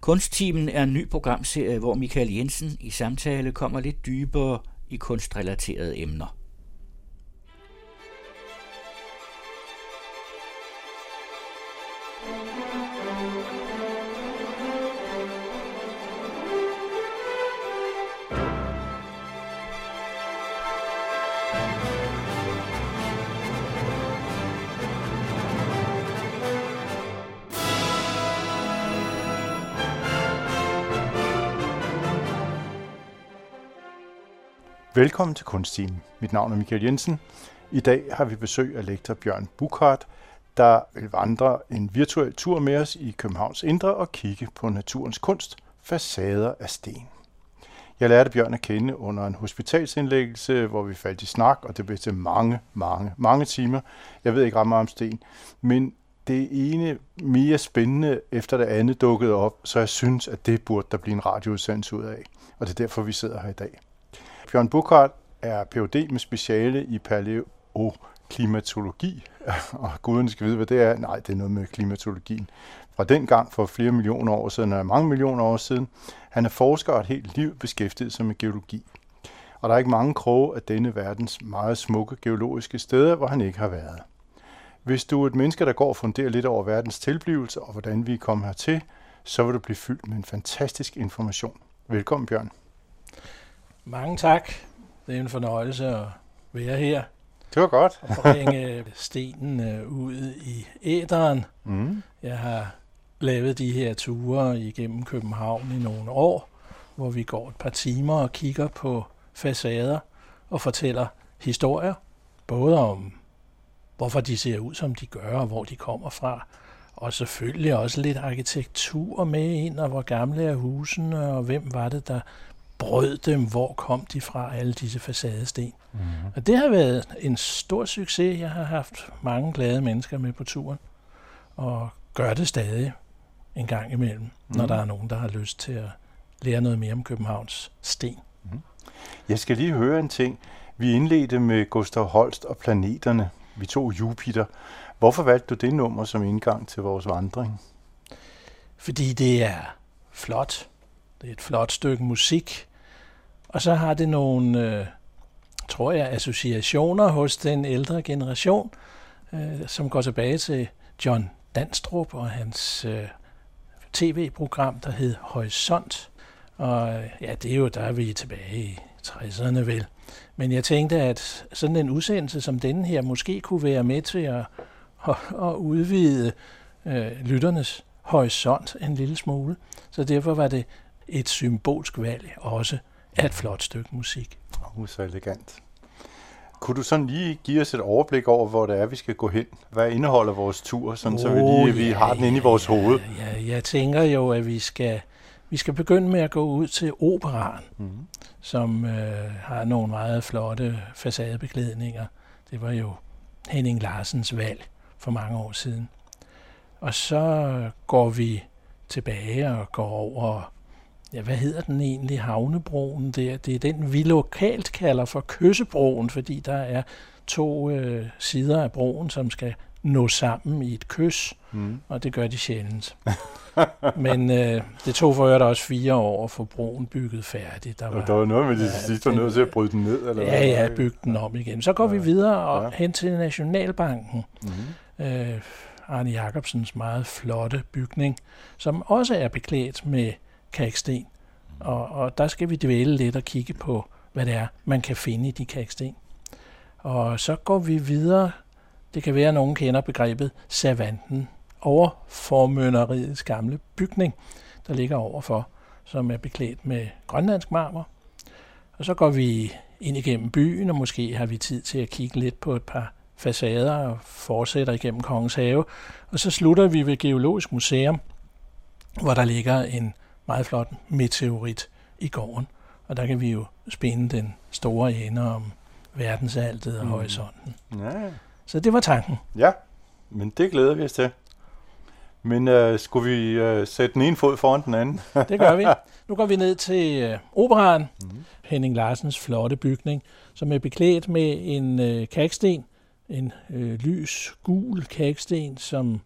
Kunsttimen er en ny programserie, hvor Michael Jensen i samtale kommer lidt dybere i kunstrelaterede emner. Velkommen til Kunstteam. Mit navn er Michael Jensen. I dag har vi besøg af lektor Bjørn Bukhardt, der vil vandre en virtuel tur med os i Københavns Indre og kigge på naturens kunst, facader af sten. Jeg lærte Bjørn at kende under en hospitalsindlæggelse, hvor vi faldt i snak, og det blev til mange, mange, mange timer. Jeg ved ikke ret meget om sten, men det ene mere spændende efter det andet dukkede op, så jeg synes, at det burde der blive en radioudsendelse ud af. Og det er derfor, vi sidder her i dag. Bjørn Bukhardt er Ph.D. med speciale i paleoklimatologi, og guderne skal vide, hvad det er. Nej, det er noget med klimatologien. Fra den gang for flere millioner år siden, eller mange millioner år siden. Han er forsker og et helt liv beskæftiget sig med geologi. Og der er ikke mange kroge af denne verdens meget smukke geologiske steder, hvor han ikke har været. Hvis du er et menneske, der går og funderer lidt over verdens tilblivelse og hvordan vi er kommet hertil, så vil du blive fyldt med en fantastisk information. Velkommen, Bjørn. Mange tak. Det er en fornøjelse at være her. Det var godt. og bringe stenen øh, ud i æderen. Mm. Jeg har lavet de her ture igennem København i nogle år, hvor vi går et par timer og kigger på facader og fortæller historier, både om hvorfor de ser ud, som de gør, og hvor de kommer fra. Og selvfølgelig også lidt arkitektur med ind, og hvor gamle er husene, og hvem var det, der brød dem, hvor kom de fra, alle disse facadesten. Mm-hmm. Og det har været en stor succes. Jeg har haft mange glade mennesker med på turen, og gør det stadig en gang imellem, mm-hmm. når der er nogen, der har lyst til at lære noget mere om Københavns sten. Mm-hmm. Jeg skal lige høre en ting. Vi indledte med Gustav Holst og planeterne. Vi tog Jupiter. Hvorfor valgte du det nummer som indgang til vores vandring? Fordi det er flot. Det er et flot stykke musik, og så har det nogle, øh, tror jeg, associationer hos den ældre generation, øh, som går tilbage til John Danstrup og hans øh, tv-program, der hed Horisont. Og øh, ja, det er jo, der er vi tilbage i 60'erne vel. Men jeg tænkte, at sådan en udsendelse som denne her måske kunne være med til at, at, at udvide øh, lytternes horisont en lille smule. Så derfor var det et symbolsk valg også er et flot stykke musik. Oh, så elegant. Kunne du sådan lige give os et overblik over, hvor det er, vi skal gå hen? Hvad indeholder vores tur, sådan, oh, så vi lige vi ja, har den inde i vores hoved? Ja, ja, jeg tænker jo, at vi skal, vi skal begynde med at gå ud til operan, mm. som øh, har nogle meget flotte facadebeklædninger. Det var jo Henning Larsens valg for mange år siden. Og så går vi tilbage og går over ja, hvad hedder den egentlig, havnebroen der? Det er den, vi lokalt kalder for kyssebroen, fordi der er to øh, sider af broen, som skal nå sammen i et kys, mm. og det gør de sjældent. Men øh, det tog for øvrigt også fire år at få broen bygget færdig. Der var, og der var noget med, de ja, sidste var nødt til at bryde den ned? Eller ja, ja, bygge den om igen. Så går ja, vi videre og ja. hen til Nationalbanken. Mm. Øh, Arne Jacobsens meget flotte bygning, som også er beklædt med kalksten. Og, og der skal vi dvæle lidt og kigge på, hvad det er, man kan finde i de kalksten. Og så går vi videre. Det kan være, at nogen kender begrebet savanten over formønneriets gamle bygning, der ligger overfor, som er beklædt med grønlandsk marmor. Og så går vi ind igennem byen, og måske har vi tid til at kigge lidt på et par facader og fortsætter igennem Kongens Have. Og så slutter vi ved Geologisk Museum, hvor der ligger en meget flot meteorit i gården. Og der kan vi jo spænde den store ende om verdensaltet og mm. horisonten. Ja. Så det var tanken. Ja, men det glæder vi os til. Men uh, skulle vi uh, sætte den ene fod foran den anden? det gør vi. Nu går vi ned til uh, operan, mm. Henning Larsens flotte bygning, som er beklædt med en uh, kagsten, en uh, lys, gul kagsten, som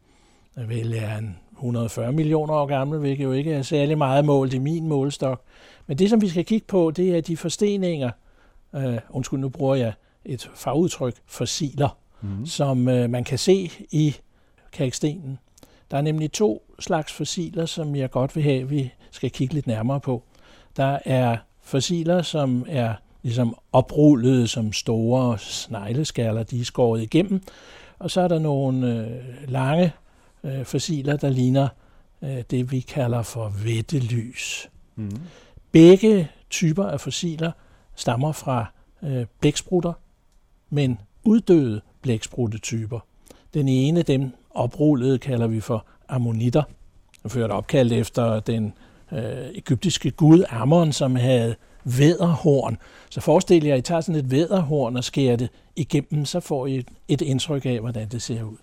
vel er en 140 millioner år gammel, hvilket jo ikke er særlig meget målt i min målestok. Men det, som vi skal kigge på, det er de forsteninger, øh, undskyld, nu bruger jeg et fagudtryk, fossiler, mm. som øh, man kan se i kalkstenen. Der er nemlig to slags fossiler, som jeg godt vil have, vi skal kigge lidt nærmere på. Der er fossiler, som er ligesom oprullet som store snegleskaller, de er skåret igennem. Og så er der nogle øh, lange øh, fossiler, der ligner øh, det, vi kalder for vettelys. Mm. Begge typer af fossiler stammer fra øh, blæksprutter, men uddøde blæksprutte-typer. Den ene, dem oprullede, kalder vi for ammonitter, ført opkaldt efter den øh, egyptiske gud Ammon, som havde væderhorn. Så forestil jer, at I tager sådan et væderhorn og skærer det igennem, så får I et, indtryk af, hvordan det ser ud.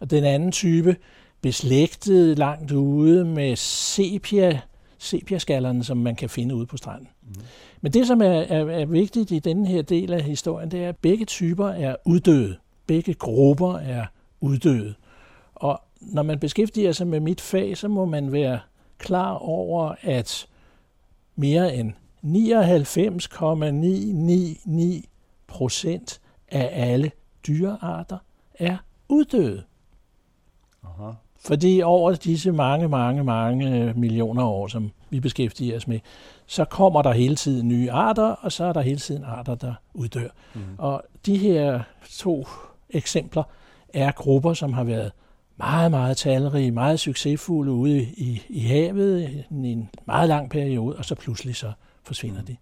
Og den anden type, beslægtet langt ude med sepia, sepiaskallerne, som man kan finde ude på stranden. Mm. Men det, som er, er, er vigtigt i denne her del af historien, det er, at begge typer er uddøde. Begge grupper er uddøde. Og når man beskæftiger sig med mit fag, så må man være klar over, at mere end 99,999 procent af alle dyrearter er uddøde. Aha. Fordi over disse mange, mange, mange millioner år, som vi beskæftiger os med, så kommer der hele tiden nye arter, og så er der hele tiden arter, der uddør. Mm. Og de her to eksempler er grupper, som har været meget, meget talrige, meget succesfulde ude i, i havet i en meget lang periode, og så pludselig så forsvinder mm. de.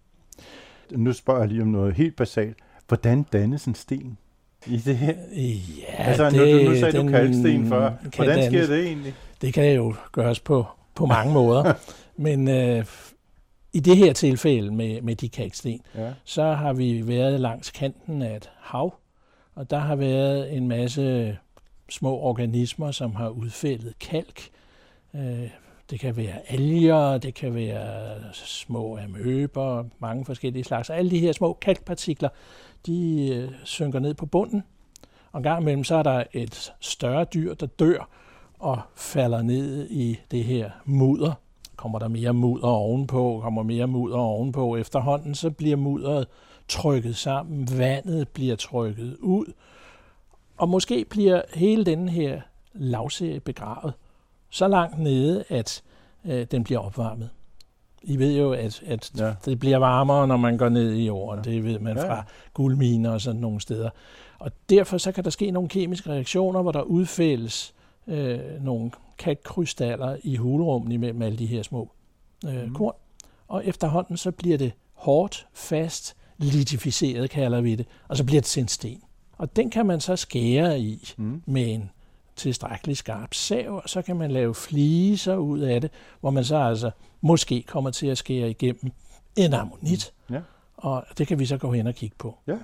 Nu spørger jeg lige om noget helt basalt. Hvordan dannes en sten? I det her? Ja, altså, det, nu, nu sagde den, du kalksten før. Hvordan dannes, sker det egentlig? Det kan jo gøres på, på mange måder. Men øh, i det her tilfælde med, med de kalksten, ja. så har vi været langs kanten af et hav, og der har været en masse små organismer, som har udfældet kalk. Øh, det kan være alger, det kan være små amøber, mange forskellige slags. Alle de her små kalkpartikler, de øh, synker ned på bunden, og en gang imellem så er der et større dyr, der dør og falder ned i det her mudder. Kommer der mere mudder ovenpå, kommer mere mudder ovenpå. Efterhånden så bliver mudderet trykket sammen, vandet bliver trykket ud, og måske bliver hele den her lavserie begravet så langt nede, at øh, den bliver opvarmet. I ved jo, at, at ja. det bliver varmere, når man går ned i jorden. Ja. Det ved man fra ja. guldminer og sådan nogle steder. Og derfor så kan der ske nogle kemiske reaktioner, hvor der udfældes øh, nogle kalkkrystaller i hulrummen imellem alle de her små øh, mm. korn. Og efterhånden så bliver det hårdt, fast, litificeret kalder vi det, og så bliver det til en sten. Og den kan man så skære i mm. med en tilstrækkelig skarp sav, og så kan man lave fliser ud af det, hvor man så altså måske kommer til at skære igennem en ammonit. Mm. Ja. Og det kan vi så gå hen og kigge på. Ja.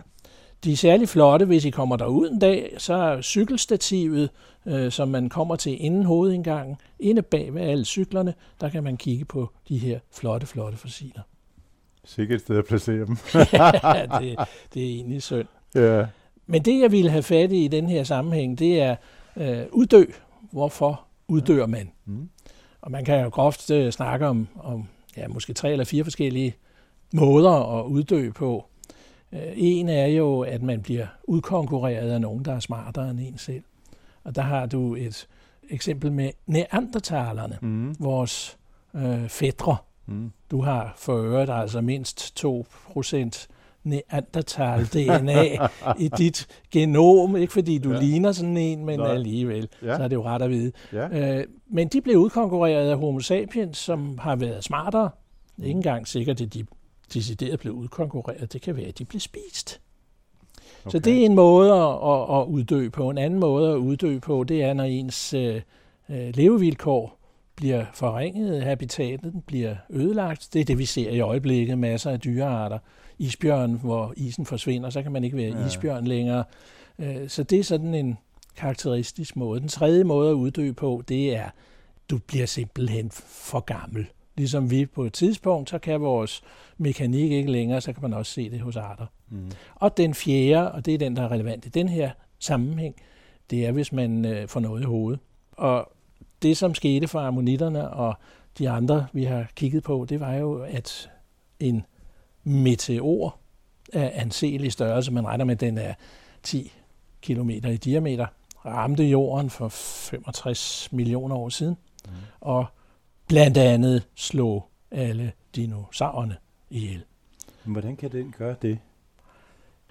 De er særlig flotte, hvis I kommer derud en dag, så er cykelstativet, øh, som man kommer til inden hovedindgangen, inde bag ved alle cyklerne, der kan man kigge på de her flotte, flotte fossiler. Sikkert et sted at placere dem. ja, det, det er egentlig synd. Ja. Men det, jeg ville have fat i i den her sammenhæng, det er øh, uddø. Hvorfor uddør man? Mm. Og man kan jo groft øh, snakke om, om ja, måske tre eller fire forskellige måder at uddø på. Øh, en er jo, at man bliver udkonkurreret af nogen, der er smartere end en selv. Og der har du et eksempel med neandertalerne, mm. vores øh, fædre. Mm. Du har for øvrigt altså mindst 2 procent Neandertal-DNA i dit genom, ikke fordi du ja. ligner sådan en, men Nej. alligevel, ja. så er det jo ret at vide. Ja. Øh, men de blev udkonkurreret af Homo sapiens, som har været smartere. Mm. Ikke engang sikkert, at de decideret blev udkonkurreret. Det kan være, at de blev spist. Okay. Så det er en måde at, at, at uddø på. En anden måde at uddø på, det er, når ens øh, øh levevilkår bliver forringet, habitatet bliver ødelagt. Det er det, vi ser i øjeblikket. Masser af dyrearter. Isbjørn, hvor isen forsvinder, så kan man ikke være ja. isbjørn længere. Øh, så det er sådan en karakteristisk måde. Den tredje måde at uddø på, det er, du bliver simpelthen for gammel. Ligesom vi på et tidspunkt, så kan vores mekanik ikke længere, så kan man også se det hos arter. Mm. Og den fjerde, og det er den, der er relevant i den her sammenhæng, det er, hvis man øh, får noget i hovedet. Og det, som skete for ammonitterne og de andre, vi har kigget på, det var jo, at en meteor af anselig størrelse, man regner med, at den er 10 km i diameter, ramte jorden for 65 millioner år siden, mm. og blandt andet slog alle dinosaurerne ihjel. Hvordan kan den gøre det?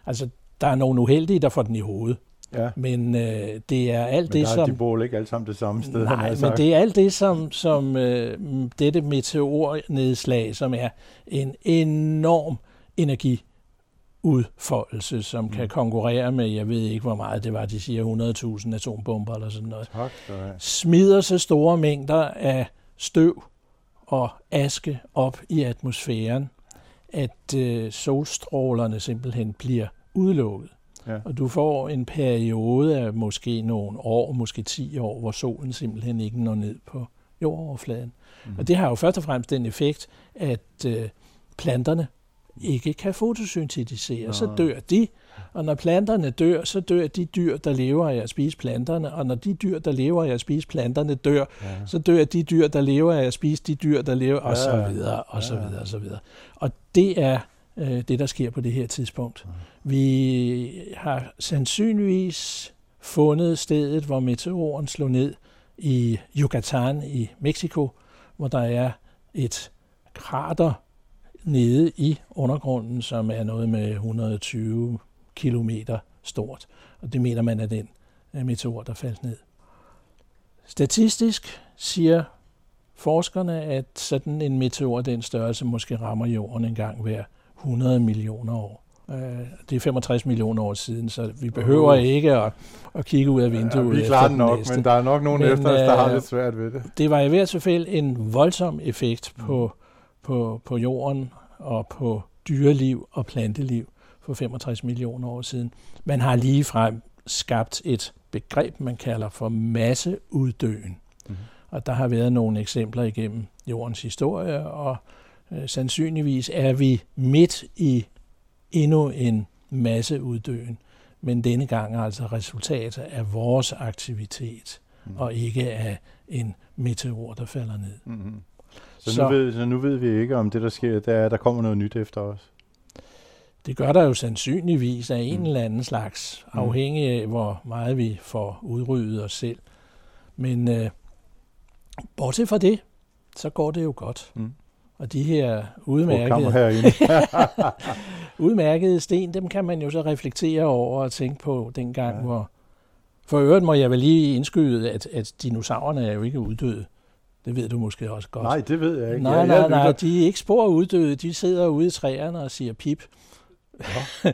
Altså, der er nogle uheldige, der får den i hovedet. Ja. Men øh, det er alt men det, som... de bor ikke alle sammen det samme sted, Nej, men det er alt det, som, som øh, dette meteornedslag, som er en enorm energiudfoldelse, som mm. kan konkurrere med, jeg ved ikke, hvor meget det var, de siger 100.000 atombomber eller sådan noget. Tak. Smider så store mængder af støv og aske op i atmosfæren, at øh, solstrålerne simpelthen bliver udelukket. Ja. Og du får en periode af måske nogle år, måske 10 år, hvor solen simpelthen ikke når ned på jordoverfladen. Mm. Og det har jo først og fremmest den effekt, at øh, planterne ikke kan fotosyntetisere. Ja. Så dør de, og når planterne dør, så dør de dyr, der lever af at spise planterne, og når de dyr, der lever af at spise planterne, dør, ja. så dør de dyr, der lever af at spise de dyr, der lever, og så videre, og så videre, og så videre. Og det er øh, det, der sker på det her tidspunkt. Vi har sandsynligvis fundet stedet, hvor meteoren slog ned i Yucatan i Mexico, hvor der er et krater nede i undergrunden, som er noget med 120 kilometer stort. Og det mener man er den øh, meteor, der faldt ned. Statistisk siger forskerne, at sådan en meteor den størrelse måske rammer jorden en gang hver 100 millioner år. Øh, det er 65 millioner år siden, så vi behøver uh. ikke at, at kigge ud af vinduet. Ja, vi klarer den nok, næste. men der er nok nogen men, efter os, der har øh, lidt svært ved det. Det var i hvert fald en voldsom effekt på, på, på jorden og på dyreliv og planteliv for 65 millioner år siden. Man har lige frem skabt et begreb, man kalder for masseuddøen. Mm. Og der har været nogle eksempler igennem jordens historie, og øh, sandsynligvis er vi midt i endnu en masseuddøen, men denne gang er altså resultatet af vores aktivitet, mm. og ikke af en meteor, der falder ned. Mm-hmm. Så, så, nu ved, så nu ved vi ikke, om det, der sker, der er, der kommer noget nyt efter os. Det gør der jo sandsynligvis af en mm. eller anden slags, afhængig af, hvor meget vi får udryddet os selv. Men øh, bortset fra det, så går det jo godt. Mm. Og de her udmærkede, udmærkede sten, dem kan man jo så reflektere over og tænke på dengang, ja. hvor... For øvrigt må jeg vel lige indskyde, at, at dinosaurerne er jo ikke uddøde. Det ved du måske også godt. Nej, det ved jeg ikke. Nej, nej, nej, de er ikke spor uddøde. De sidder ude i træerne og siger pip. Ja.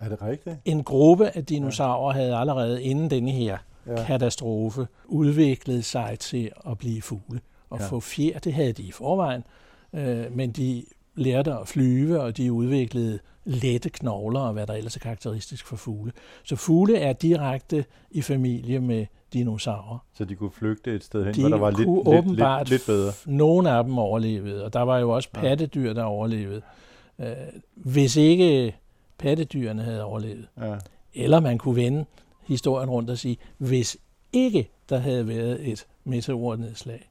er det rigtigt? En gruppe af dinosaurer ja. havde allerede inden denne her ja. katastrofe udviklet sig til at blive fugle og ja. få fjer. Det havde de i forvejen, øh, men de lærte at flyve, og de udviklede lette knogler og hvad der ellers er karakteristisk for fugle. Så fugle er direkte i familie med dinosaurer. Så de kunne flygte et sted hen, de hvor der var lidt, åbenbart, lidt, lidt bedre? Nogle af dem overlevede, og der var jo også pattedyr, der overlevede. Øh, hvis ikke pattedyrene havde overlevet, ja. eller man kunne vende historien rundt og sige, hvis ikke der havde været et meteornedslag,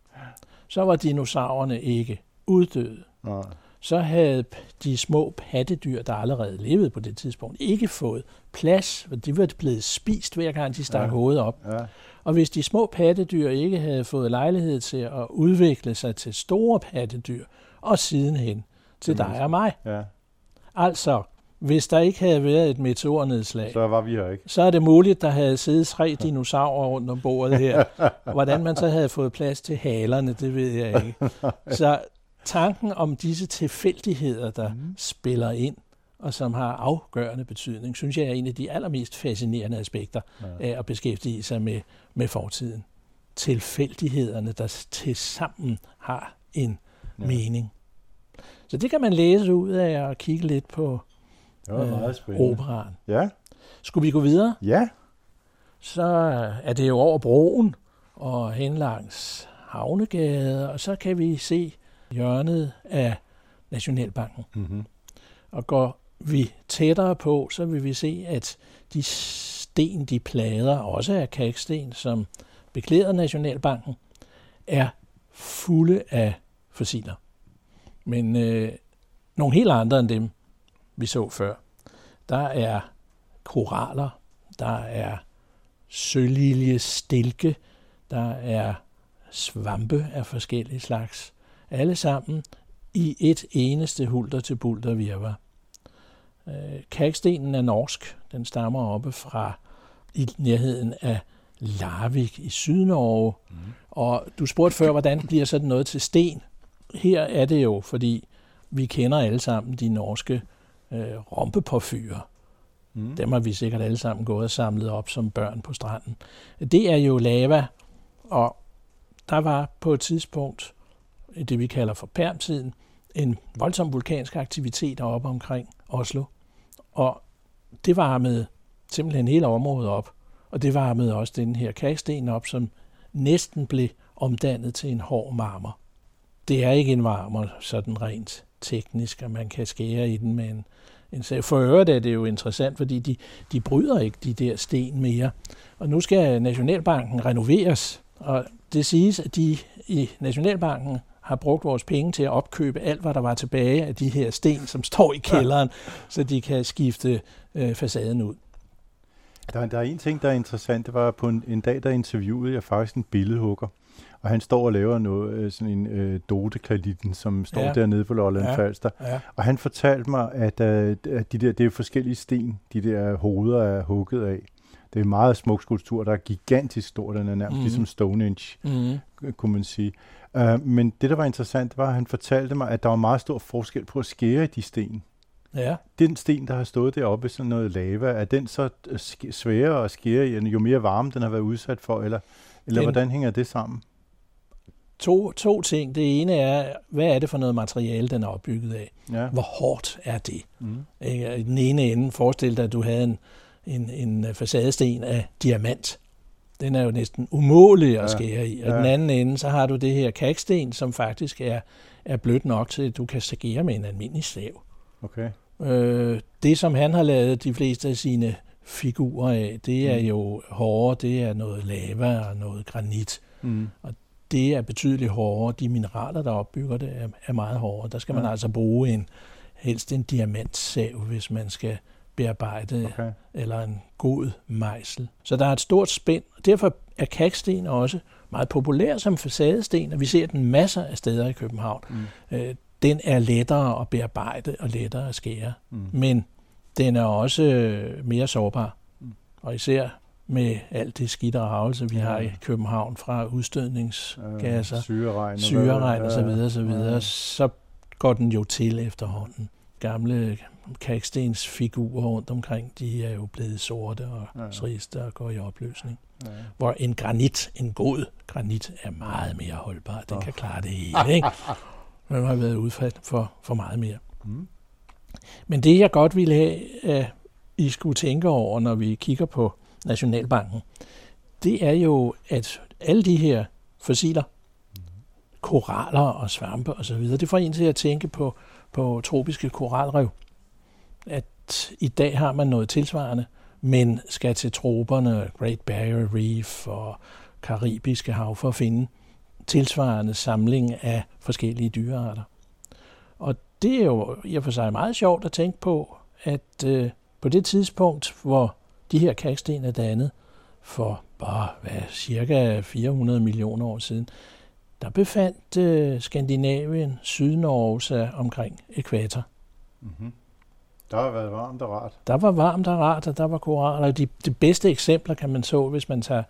så var dinosaurerne ikke uddøde. Ja. Så havde de små pattedyr, der allerede levede på det tidspunkt, ikke fået plads, for de var blevet spist hver gang de stak ja. hovedet op. Ja. Og hvis de små pattedyr ikke havde fået lejlighed til at udvikle sig til store pattedyr, og sidenhen til dig og mig. Ja. Altså, hvis der ikke havde været et meteornedslag, så var vi her ikke. Så er det muligt, der havde siddet tre dinosaurer rundt om bordet her. Hvordan man så havde fået plads til halerne, det ved jeg ikke. Så tanken om disse tilfældigheder, der mm. spiller ind, og som har afgørende betydning, synes jeg er en af de allermest fascinerende aspekter ja. af at beskæftige sig med, med fortiden. Tilfældighederne, der til sammen har en ja. mening. Så det kan man læse ud af at kigge lidt på det var meget spændende. operaen. Ja. Skulle vi gå videre? Ja. Så er det jo over broen og hen langs Havnegade, og så kan vi se hjørnet af Nationalbanken. Mm-hmm. Og går vi tættere på, så vil vi se, at de sten, de plader, også er kalksten, som beklæder Nationalbanken, er fulde af fossiler. Men øh, nogle helt andre end dem, vi så før. Der er koraller, der er sølilje, stilke, der er svampe af forskellige slags. Alle sammen i et eneste hulter til bulter virvar. Øh, Kagstenen er norsk. Den stammer oppe fra i nærheden af Larvik i Sydnorge. Mm. Og du spurgte før, hvordan bliver sådan noget til sten? Her er det jo, fordi vi kender alle sammen de norske øh, rompepåfyrer. Mm. Dem har vi sikkert alle sammen gået og samlet op som børn på stranden. Det er jo lava, og der var på et tidspunkt, det vi kalder for permtiden, en voldsom vulkansk aktivitet oppe omkring Oslo. Og det varmede simpelthen hele området op. Og det varmede også den her kagesten op, som næsten blev omdannet til en hård marmor. Det er ikke en marmor sådan rent teknisk, at man kan skære i den med en, en sag. For øvrigt er det jo interessant, fordi de, de bryder ikke de der sten mere. Og nu skal Nationalbanken renoveres, og det siges, at de i Nationalbanken har brugt vores penge til at opkøbe alt, hvad der var tilbage af de her sten, som står i kælderen, ja. så de kan skifte øh, facaden ud. Der, der er en ting, der er interessant. Det var på en, en dag, der interviewede jeg faktisk en billedhugger. Og han står og laver noget, øh, sådan en øh, dote som står ja. dernede på Lolland ja. Falster. Ja. Og han fortalte mig, at, øh, at de der, det er forskellige sten, de der hoveder er hugget af. Det er en meget smuk skulptur, der er gigantisk stor. Den er nærmest mm. ligesom Stonehenge, mm. kunne man sige. Uh, men det, der var interessant, var, at han fortalte mig, at der var meget stor forskel på at skære i de sten. Ja. Den sten, der har stået deroppe sådan noget lava, er den så øh, sværere at skære i, jo mere varme den har været udsat for, eller, eller den, hvordan hænger det sammen? To, to ting. Det ene er, hvad er det for noget materiale, den er opbygget af? Ja. Hvor hårdt er det? Mm. I den ene ende, forestil dig, at du havde en, en, en facadesten af diamant. Den er jo næsten umulig at skære i. Og ja. den anden ende, så har du det her kagsten, som faktisk er, er blødt nok til, at du kan skære med en almindelig stav. Okay. Øh, det, som han har lavet de fleste af sine figurer af, det er mm. jo hårdere, det er noget lava og noget granit. Mm. Og det er betydeligt hårdere. De mineraler, der opbygger det, er, er meget hårdere. Der skal man altså bruge en helst en diamantsav, hvis man skal bearbejde, okay. eller en god mejsel. Så der er et stort spænd, og derfor er kagsten også meget populær som facadesten, og vi ser den masser af steder i København. Mm. Øh, den er lettere at bearbejde og lettere at skære, mm. men den er også øh, mere sårbar. Mm. Og især med alt det skidt og ravelse, vi ja. har i København fra udstødningsgasser, øh, syreregn, syreregn og så videre, så videre, ja. så går den jo til efterhånden. Gamle kagstens figurer rundt omkring, de er jo blevet sorte og ja. triste og går i opløsning. Ja. Hvor en granit, en god granit, er meget mere holdbar. Den oh. kan klare det hele. Ikke? Den har været udfat for, for meget mere. Mm. Men det, jeg godt ville have, at I skulle tænke over, når vi kigger på Nationalbanken, det er jo, at alle de her fossiler, koraller og svampe osv., det får en til at tænke på, på tropiske koralrev. At i dag har man noget tilsvarende, men skal til troberne, Great Barrier Reef og karibiske hav for at finde tilsvarende samling af forskellige dyrearter. Og det er jo i og for sig meget sjovt at tænke på, at øh, på det tidspunkt, hvor de her kalksten er dannet for bare hvad, cirka 400 millioner år siden, der befandt øh, Skandinavien, Sydnorge sig omkring ekvator. Mm-hmm. Der har været varmt og rart. Der var varmt og rart, og der var koraller. De, de bedste eksempler kan man så, hvis man tager,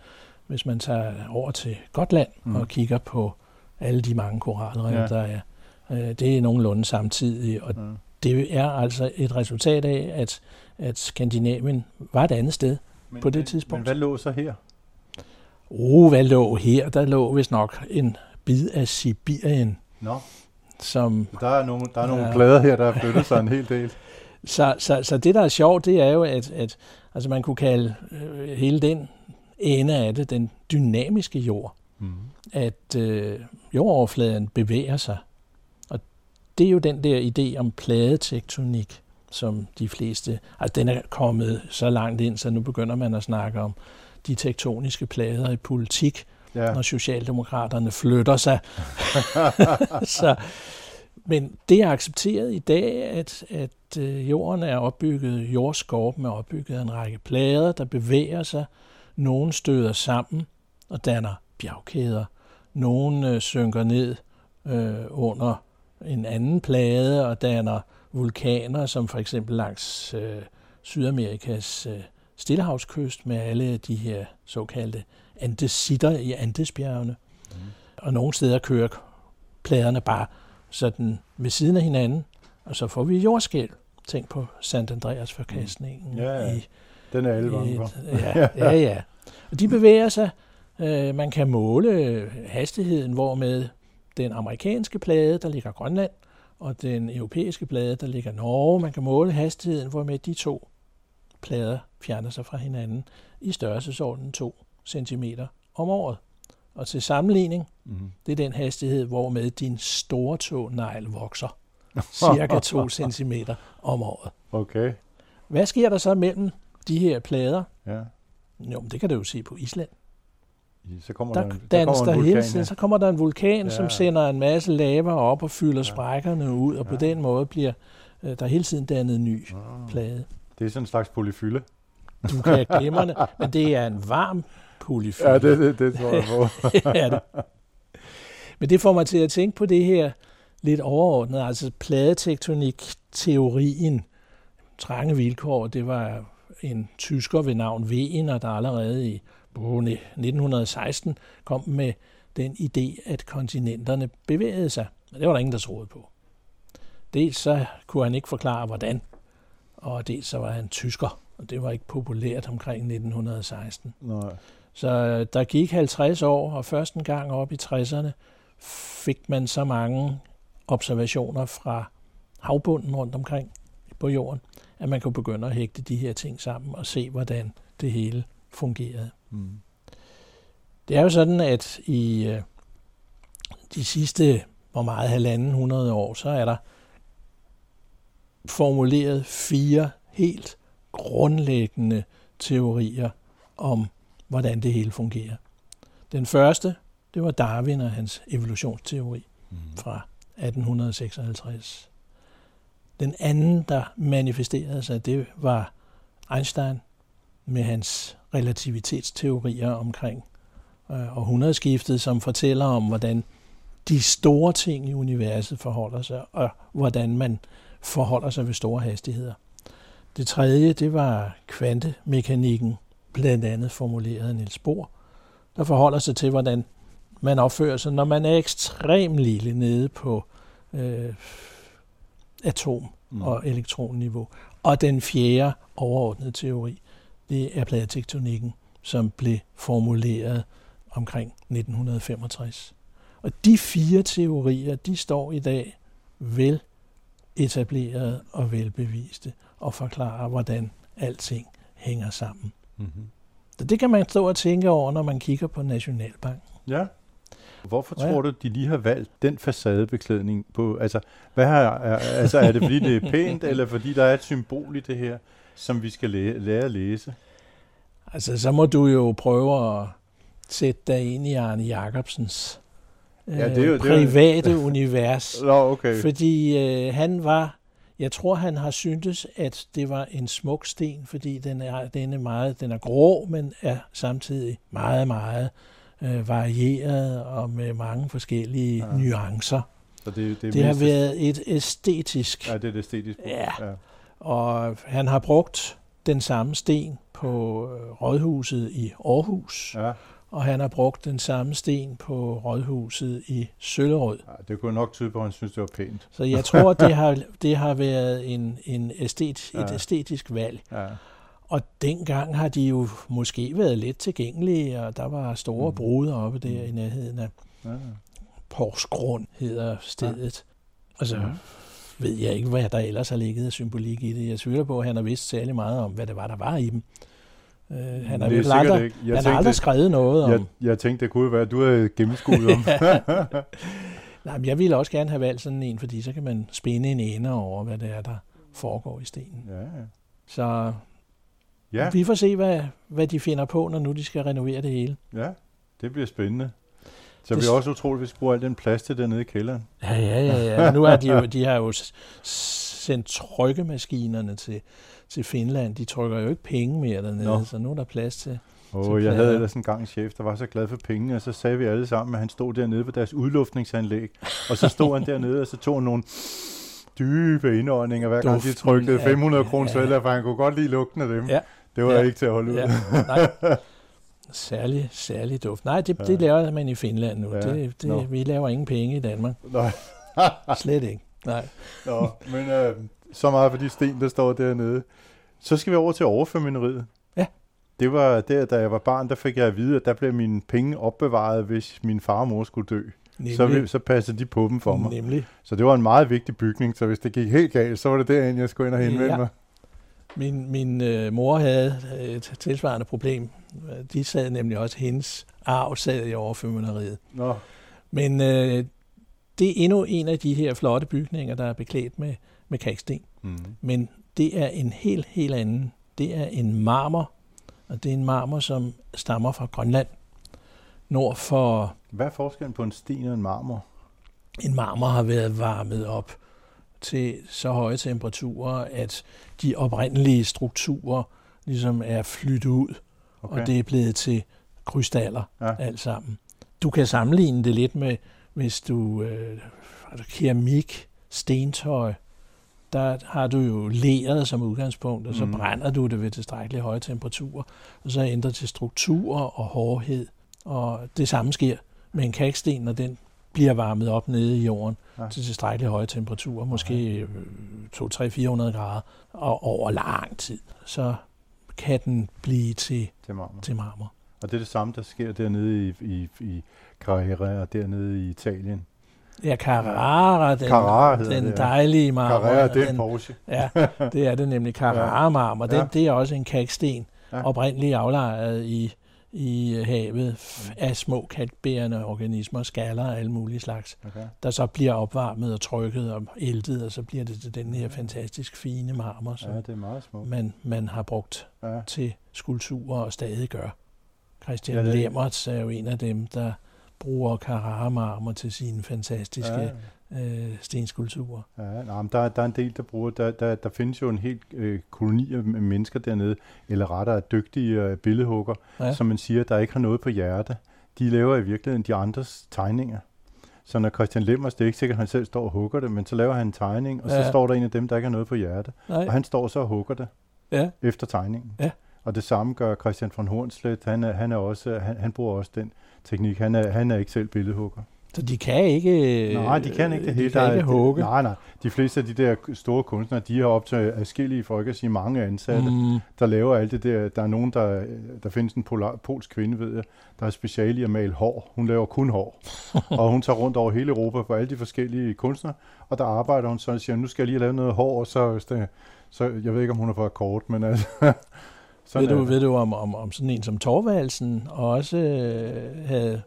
hvis man tager over til Gotland mm. og kigger på alle de mange koralrev, ja. der er. Øh, det er nogenlunde samtidig, og mm. det er altså et resultat af, at, at Skandinavien var et andet sted men, på det men, tidspunkt. Men hvad lå så her? Oh, hvad lå her? Der lå vist nok en bid af Sibirien. Nå. Som, der er nogle, der er nogle ja, plader her, der har flyttet sig en hel del. Så, så, så det, der er sjovt, det er jo, at, at altså man kunne kalde øh, hele den ende af det den dynamiske jord. Mm. At øh, jordoverfladen bevæger sig. Og det er jo den der idé om pladetektonik, som de fleste... Altså den er kommet så langt ind, så nu begynder man at snakke om de tektoniske plader i politik, ja. når Socialdemokraterne flytter sig. så, men det er accepteret i dag, at, at øh, jorden er opbygget, jordskorpen er opbygget af en række plader, der bevæger sig. Nogle støder sammen og danner bjergkæder. Nogle øh, synker ned øh, under en anden plade og danner vulkaner, som for eksempel langs øh, Sydamerikas øh, stillehavskyst med alle de her såkaldte andesitter i Andesbjergene. Mm. Og nogle steder kører pladerne bare sådan ved siden af hinanden, og så får vi jordskæl. Tænk på Sant Andreas forkastningen. Mm. Ja, ja. I, den er alle for. Ja, ja, ja. Og de bevæger sig. Øh, man kan måle hastigheden, hvor med den amerikanske plade, der ligger Grønland, og den europæiske plade, der ligger Norge. Man kan måle hastigheden, hvor med de to plader fjerner sig fra hinanden i størrelsesordenen 2 cm om året. Og til sammenligning, mm. det er den hastighed, hvor med din store tånegl vokser. Cirka 2 cm om året. Okay. Hvad sker der så mellem de her plader? Ja. Jo, men det kan du jo se på Island. Så kommer der, der, der, kommer der en hele vulkan, tiden, så kommer der en vulkan, Ja. som sender en masse lava op og fylder ja. sprækkerne ud, og på den måde bliver øh, der hele tiden dannet ny Ah. plade. Det er sådan en slags polyfylde. Du kan glemme det, men det er en varm polyfylde. Ja, det, det, det tror jeg på. er det. Men det får mig til at tænke på det her lidt overordnet, altså pladetektonik-teorien, trange vilkår, det var en tysker ved navn Wiener, der allerede i på 1916 kom med den idé, at kontinenterne bevægede sig. Men det var der ingen, der troede på. Dels så kunne han ikke forklare, hvordan, og dels så var han tysker, og det var ikke populært omkring 1916. Nej. Så øh, der gik 50 år, og først en gang op i 60'erne fik man så mange observationer fra havbunden rundt omkring på jorden, at man kunne begynde at hægte de her ting sammen og se, hvordan det hele fungerede. Mm. Det er jo sådan, at i øh, de sidste, hvor meget, halvanden hundrede år, så er der formuleret fire helt grundlæggende teorier om, hvordan det hele fungerer. Den første, det var Darwin og hans evolutionsteori Mm. fra 1856. Den anden, der manifesterede sig, det var Einstein med hans relativitetsteorier omkring øh, århundredeskiftet, som fortæller om, hvordan de store ting i universet forholder sig, og hvordan man forholder sig ved store hastigheder. Det tredje, det var kvantemekanikken, blandt andet formuleret af Niels Bohr, der forholder sig til, hvordan man opfører sig, når man er ekstremt lille nede på øh, atom- Mm. og elektronniveau. Og den fjerde overordnede teori, det er pladetektonikken, som blev formuleret omkring 1965. Og de fire teorier, de står i dag vel etableret og velbeviste og forklarer, hvordan alting hænger sammen. Mm-hmm. Så det kan man stå og tænke over, når man kigger på Nationalbanken. Ja. Hvorfor Ja. tror du, de lige har valgt den facadebeklædning på? Altså, hvad har, er, altså, er det fordi, det er pænt, eller fordi der er et symbol i det her, som vi skal læ- lære at læse? Altså, så må du jo prøve at sætte dig ind i Arne Jacobsens øh, Ja, det er jo- det er jo- private univers. Nå, okay. Fordi øh, han var, jeg tror han har syntes, at det var en smuk sten, fordi den er, den er, meget, den er grå, men er samtidig meget, meget øh, varieret og med mange forskellige Ja. nuancer. Så det, det, Det har været et æstetisk, Ja, det er det æstetiske. Ja. ja. og han har brugt den samme sten på øh, rådhuset i Aarhus, ja. Og han har brugt den samme sten på rådhuset i Søllerød. ja. Det kunne nok tyde på, at han synes, det var pænt. Så jeg tror, det har, det har været en, en æstet, et Ja. æstetisk valg. Ja. Og dengang har de jo måske været lidt tilgængelige, og der var store Mm. bruder oppe der Mm. i nærheden af Ja. Porsgrund, hedder stedet. Og så Mhm. ved jeg ikke, hvad der ellers har ligget af symbolik i det. Jeg tvivler på, at han har vidst særlig meget om, hvad det var, der var i dem. Uh, han har, er vel aldrig, ikke. Jeg han tænkte- aldrig skrevet noget om... Jeg, jeg tænkte, det kunne være, at du havde gennemskuet om. Nej, men jeg ville også gerne have valgt sådan en, fordi så kan man spænde en ende over, hvad det er, der foregår i stenen. ja. Så Ja, vi får se, hvad, hvad de finder på, når nu de skal renovere det hele. ja. det bliver spændende. Så det... vi også utroligt, hvis vi bruger al den plads til dernede i kælderen. Ja, ja, ja. ja. Nu er de jo, de har jo sendt trykkemaskinerne til, til Finland. De trykker jo ikke penge mere dernede, Nå. så nu er der plads til Åh, oh, jeg havde ellers en gang en chef, der var så glad for penge, og så sagde vi alle sammen, at han stod dernede på deres udluftningsanlæg, og så stod han dernede, og så tog han nogle dybe indåndinger, hver gang de trykkede 500 kroner ja, ja. for han kunne godt lide lugten af dem. Ja. Det var ja. ikke til at holde ud. Ja. Nej. Særlig, særlig duft. Nej, det, ja. det laver man i Finland nu. Ja. Det, det, no. Vi laver ingen penge i Danmark. Nej. Slet ikke. Nej. Nå, men øh, så meget for de sten, der står dernede. Så skal vi over til overformynderiet. Ja. Det var der, da jeg var barn, der fik jeg at vide, at der blev mine penge opbevaret, hvis min far og mor skulle dø. Nemlig. Så, så passede de på dem for mig. Nemlig. Så det var en meget vigtig bygning, så hvis det gik helt galt, så var det derinde, jeg skulle ind og henvende ja. mig. Min, min øh, mor havde et tilsvarende problem. De sad nemlig også, hendes arv sad i overformynderiet. Nå. Men øh, det er endnu en af de her flotte bygninger, der er beklædt med, med kalksten. Mm. Men det er en helt, helt anden. Det er en marmor, og det er en marmor, som stammer fra Grønland. Nord for... Hvad er forskellen på en sten og en marmor? En marmor har været varmet op til så høje temperaturer, at de oprindelige strukturer ligesom er flyttet ud, okay. og det er blevet til krystaller ja. alt sammen. Du kan sammenligne det lidt med, hvis du øh, altså keramik, stentøj, der har du jo leret som udgangspunkt, og så mm. brænder du det ved tilstrækkeligt høje temperaturer, og så ændrer til strukturer og hårdhed. Og det samme sker med en kalksten, når den bliver varmet op nede i jorden ja. til tilstrækkeligt høje temperaturer, måske 2-3-400 grader, og over lang tid, så kan den blive til, til, marmor. til marmor. Og det er det samme, der sker dernede i, i, i Carrera og dernede i Italien. Ja, Carrara, den, Carrara den det, dejlige marmor. Carrara, det er en Porsche. ja, det er det nemlig. Carrara-marmor, den, ja. det er også en kalksten, ja. oprindeligt aflejret i, i havet af små kalkbærende organismer, skaller og alle mulige slags, okay. der så bliver opvarmet og trykket og ældet, og så bliver det til den her fantastisk fine marmor, som ja, det er meget små. Man, man har brugt ja. til skulpturer og stadig gør. Christian ja, Lemmerts er jo en af dem, der bruger Carrara-marmor til sine fantastiske ja. øh, stenskulpturer. Ja, nej, men der, der er en del, der bruger, der, der, der findes jo en helt øh, koloni af mennesker dernede, eller rettere dygtige øh, billedhugger, ja. som man siger, der ikke har noget på hjerte. De laver i virkeligheden de andres tegninger. Så når Christian Lemmers, det er ikke sikkert, at han selv står og hugger det, men så laver han en tegning, og ja. så står der en af dem, der ikke har noget på hjerte. Nej. Og han står så og hugger det ja. efter tegningen. Ja. Og det samme gør Christian von Hornslet. Han, er, han, er også, han, han bruger også den teknik. Han er, han er ikke selv billedhugger. Så de kan ikke Nej, de kan ikke det hele. De kan ikke hugge. Nej, nej. De fleste af de der store kunstnere, de har op til adskillige folk at sige mange ansatte, mm. der laver alt det der. Der er nogen, der, der findes en polar, polsk kvinde, ved jeg, der er special i at male hår. Hun laver kun hår. og hun tager rundt over hele Europa på alle de forskellige kunstnere, og der arbejder hun så og siger, nu skal jeg lige lave noget hår, og så, så jeg ved ikke, om hun har fået kort, men altså... Sådan ved, du, ved du om, om, om sådan en som Torvaldsen også øh, havde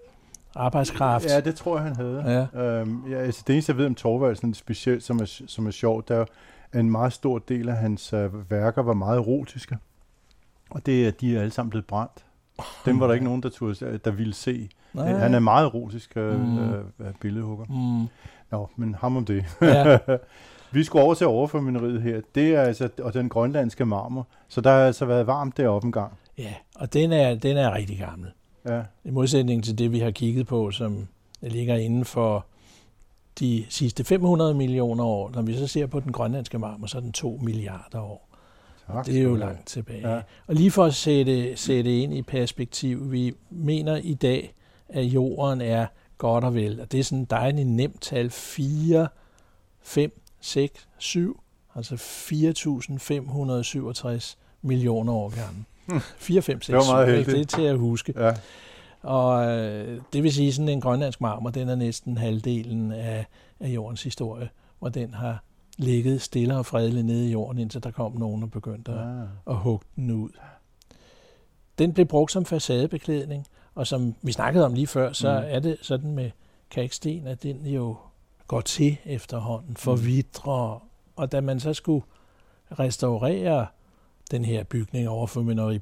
arbejdskraft? Ja, det tror jeg, han havde. Ja. Øhm, ja, altså, det eneste, jeg ved om Torvaldsen specielt, som er, som er sjovt, der er en meget stor del af hans øh, værker var meget erotiske. Og det er, de er alle sammen blevet brændt. Dem var der ikke nogen, der, turde, der ville se. Nej. Han er meget erotisk øh, mm. øh, billedhugger. Mm. Nå, men ham om det. Ja. Vi skulle over til overformynderiet her. Det er altså, og den grønlandske marmor. Så der har altså været varmt deroppe en gang. Ja, og den er, den er rigtig gammel. Ja. I modsætning til det, vi har kigget på, som ligger inden for de sidste 500 millioner år. Når vi så ser på den grønlandske marmor, så er den 2 milliarder år. Tak, det er jo langt tilbage. Ja. Og lige for at sætte, sætte ind i perspektiv, vi mener i dag, at jorden er godt og vel, og det er sådan dejligt nemt tal, 4, 5 6, 7, altså 4.567 millioner år gammel. 4, 5, 6, det var meget 7, det er til at huske. Ja. Og øh, det vil sige, sådan en grønlandsk marmor, den er næsten halvdelen af, af jordens historie, hvor den har ligget stille og fredeligt nede i jorden, indtil der kom nogen og begyndte ja. at, at hugge den ud. Den blev brugt som facadebeklædning, og som vi snakkede om lige før, så mm. er det sådan med kalksten, at den jo går til efterhånden, forvidrer. Mm. Og da man så skulle restaurere den her bygning,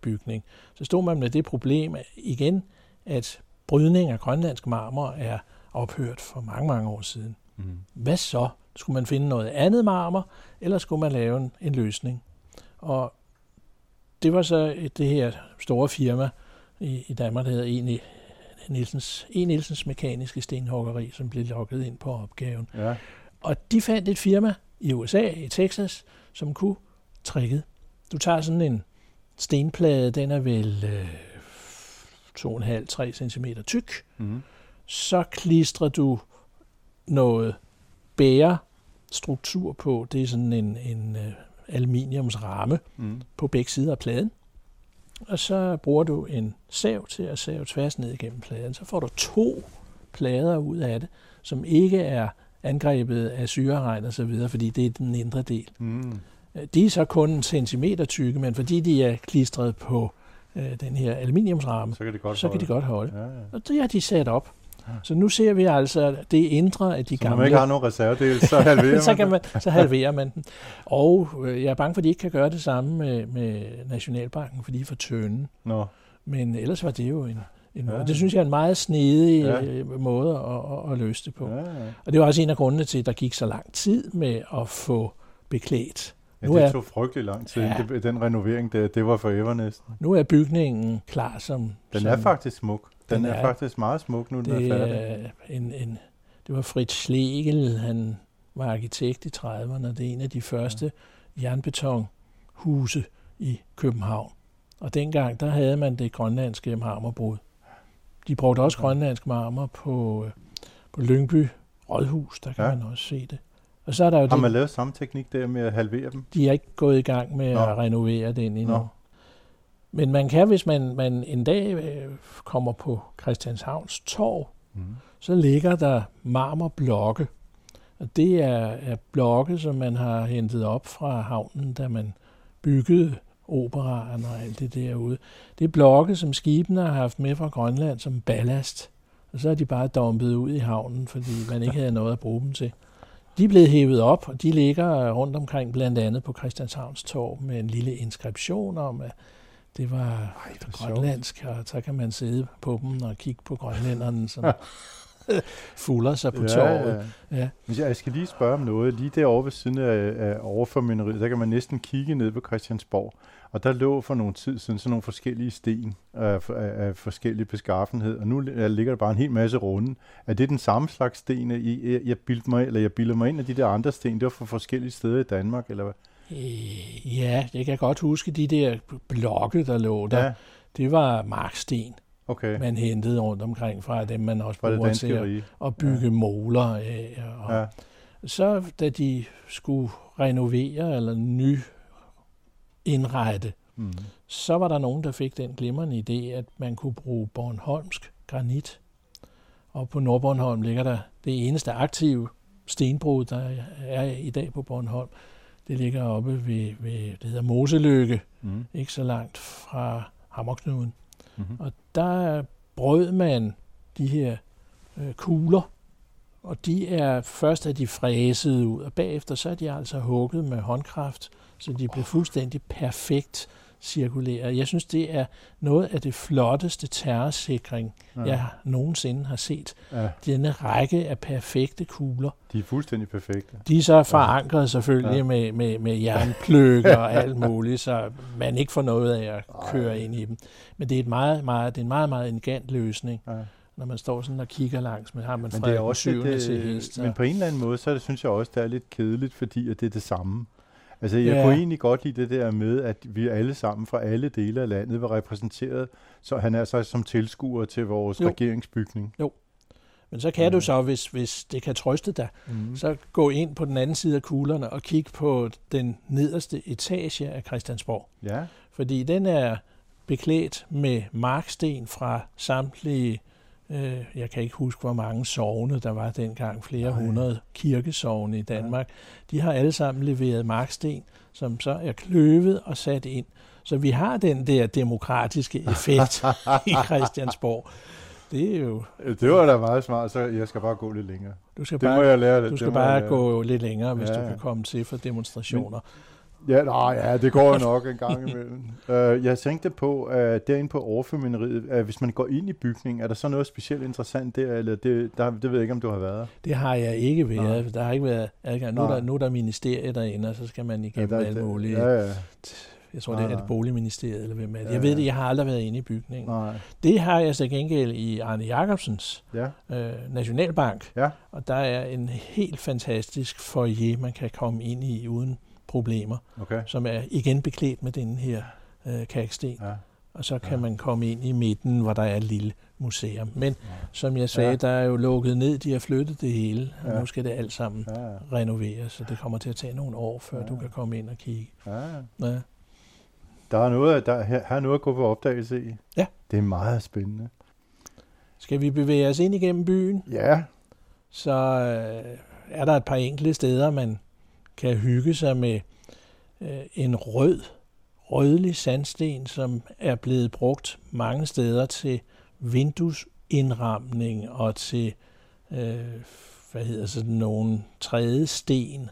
bygning, så stod man med det problem igen, at brydning af grønlandsk marmor er ophørt for mange, mange år siden. Mm. Hvad så? Skulle man finde noget andet marmor, eller skulle man lave en, en løsning? Og det var så et, det her store firma i, i Danmark, der hedder E. Nielsens, e. Nielsens Mekaniske Stenhuggeri, som blev lukket ind på opgaven. Ja. Og de fandt et firma i USA, i Texas, som kunne tricket. Du tager sådan en stenplade, den er vel øh, 2,5-3 cm tyk. Mm. Så klistrer du noget bære struktur på. Det er sådan en, en uh, aluminiumsramme mm. på begge sider af pladen. Og så bruger du en sav til at save tværs ned igennem pladen. Så får du to plader ud af det, som ikke er angrebet af syreregn og så videre, fordi det er den indre del. Mm. De er så kun en centimeter tykke, men fordi de er klistret på øh, den her aluminiumsramme, så kan de godt så holde. Kan de godt holde. Ja, ja. Og det har de sat op. Så nu ser vi altså det indre af de så gamle... Så man ikke har nogen reservedel, så halverer så kan man, Så halverer man den. Og øh, jeg er bange for, at de ikke kan gøre det samme med, med Nationalbanken, fordi de er for tynde. Nå. Men ellers var det jo en, en ja. Det synes jeg er en meget snedig ja. Øh, måde at, at, at løse det på. Ja, ja. Og det var også en af grundene til, at der gik så lang tid med at få beklædt. Ja, nu det tog frygtelig lang tid. Ja. Den renovering, det, det var forever næsten. Nu er bygningen klar som... Den som, er faktisk smuk. Den, den er, er faktisk meget smuk nu, den det er færdig. En, en, det var Fritz Schlegel, han var arkitekt i 30'erne, det er en af de første ja. jernbetonhuse i København. Og dengang, der havde man det grønlandske marmorbrud. De brugte også grønlandsk marmor på, på Lyngby Rådhus, der kan ja. man også se det. Og så er der jo Har man det, lavet samme teknik der med at halvere dem? De er ikke gået i gang med Nå. at renovere den endnu. Nå. Men man kan, hvis man, man en dag øh, kommer på Christianshavns torv, mm. så ligger der marmorblokke. Og det er, er blokke, som man har hentet op fra havnen, da man byggede operaen og alt det derude. Det er blokke, som skibene har haft med fra Grønland som ballast. Og så er de bare dumpet ud i havnen, fordi man ikke havde noget at bruge dem til. De er blevet hævet op, og de ligger rundt omkring blandt andet på Christianshavns torv med en lille inskription om, at det var Ej, det grønlandsk, og så kan man sidde på dem og kigge på grønlænderne, som fulder sig på ja, torvet. Ja. Ja. Men jeg skal lige spørge om noget. Lige derovre ved siden af, af overformynderiet, der kan man næsten kigge ned på Christiansborg. Og der lå for nogle tid siden sådan nogle forskellige sten af, af, af forskellige beskaffenhed, og nu ligger der bare en hel masse runde. Er det den samme slags sten, jeg, jeg, bildte mig, eller jeg bilder mig ind af de der andre sten, det var fra forskellige steder i Danmark, eller hvad? Øh, ja, jeg kan godt huske de der blokke, der lå der. Ja. Det var marksten, okay. man hentede rundt omkring fra dem, man også bruger til at, at bygge ja. moler af. Og ja. Så da de skulle renovere eller ny indrette, mm. så var der nogen, der fik den glimrende idé, at man kunne bruge Bornholmsk granit. Og på Nordbornholm ligger der det eneste aktive stenbrud, der er i dag på Bornholm. Det ligger oppe ved, ved det hedder Moseløkke, mm. ikke så langt fra Hammerknuden. Mm-hmm. Og der brød man de her øh, kugler, og de er først er de fræset ud, og bagefter så er de altså hugget med håndkraft, så de blev fuldstændig perfekt cirkulere. Jeg synes, det er noget af det flotteste terrorsikring, ja. jeg nogensinde har set. Ja. Denne række af perfekte kugler. De er fuldstændig perfekte. De er så forankret selvfølgelig ja. med, med, med jernpløkker og alt muligt, så man ikke får noget af at køre Ej. ind i dem. Men det er, et meget, meget, det er en meget, meget elegant løsning. Ja når man står sådan og kigger langs, men har man men det er også det, til hest. Men på en eller anden måde, så det, synes jeg også, det er lidt kedeligt, fordi at det er det samme. Altså, jeg ja. kunne egentlig godt lide det der med, at vi alle sammen fra alle dele af landet var repræsenteret, så han er så som tilskuer til vores jo. regeringsbygning. Jo. Men så kan ja. du så, hvis, hvis det kan trøste dig, mm. så gå ind på den anden side af kuglerne og kigge på den nederste etage af Christiansborg. Ja. Fordi den er beklædt med marksten fra samtlige Øh, jeg kan ikke huske, hvor mange sovne der var dengang, flere Nej. hundrede kirkesovne i Danmark. Ja. De har alle sammen leveret marksten, som så er kløvet og sat ind. Så vi har den der demokratiske effekt i Christiansborg. Det er jo... Det var da meget smart, så jeg skal bare gå lidt længere. Du skal det bare, må jeg lære. Du skal bare gå lidt længere, hvis ja, ja. du kan komme til for demonstrationer. Ja, nej, ja, det går jo nok en gang imellem. uh, jeg tænkte på, at derinde på overfamilieriet, at hvis man går ind i bygningen, er der så noget specielt interessant der, eller det, der, det ved jeg ikke, om du har været? Det har jeg ikke været. Nej. Der har ikke været adgang. Nu er der, nu er der ministerie derinde, og så skal man igennem ja, alle mulige... Ja, ja. Jeg tror, nej, det er et boligministeriet, eller hvem er det. Ja, jeg ved det, jeg har aldrig været inde i bygningen. Nej. Det har jeg så gengæld i Arne Jacobsens ja. øh, Nationalbank. Ja. Og der er en helt fantastisk foyer, man kan komme ind i uden problemer, okay. som er igen beklædt med den her øh, kaksten. Ja. Og så kan ja. man komme ind i midten, hvor der er et lille museum. Men ja. som jeg sagde, ja. der er jo lukket ned, de har flyttet det hele, og ja. nu skal det alt sammen ja. renoveres, så det kommer til at tage nogle år, før ja. du kan komme ind og kigge. Ja. Ja. Der er noget, der her, her er noget at gå på opdagelse i. Ja. Det er meget spændende. Skal vi bevæge os ind igennem byen? Ja. Så øh, er der et par enkelte steder, man kan hygge sig med øh, en rød, rødlig sandsten, som er blevet brugt mange steder til vinduesindramning og til, øh, hvad hedder sådan nogle tredje sten,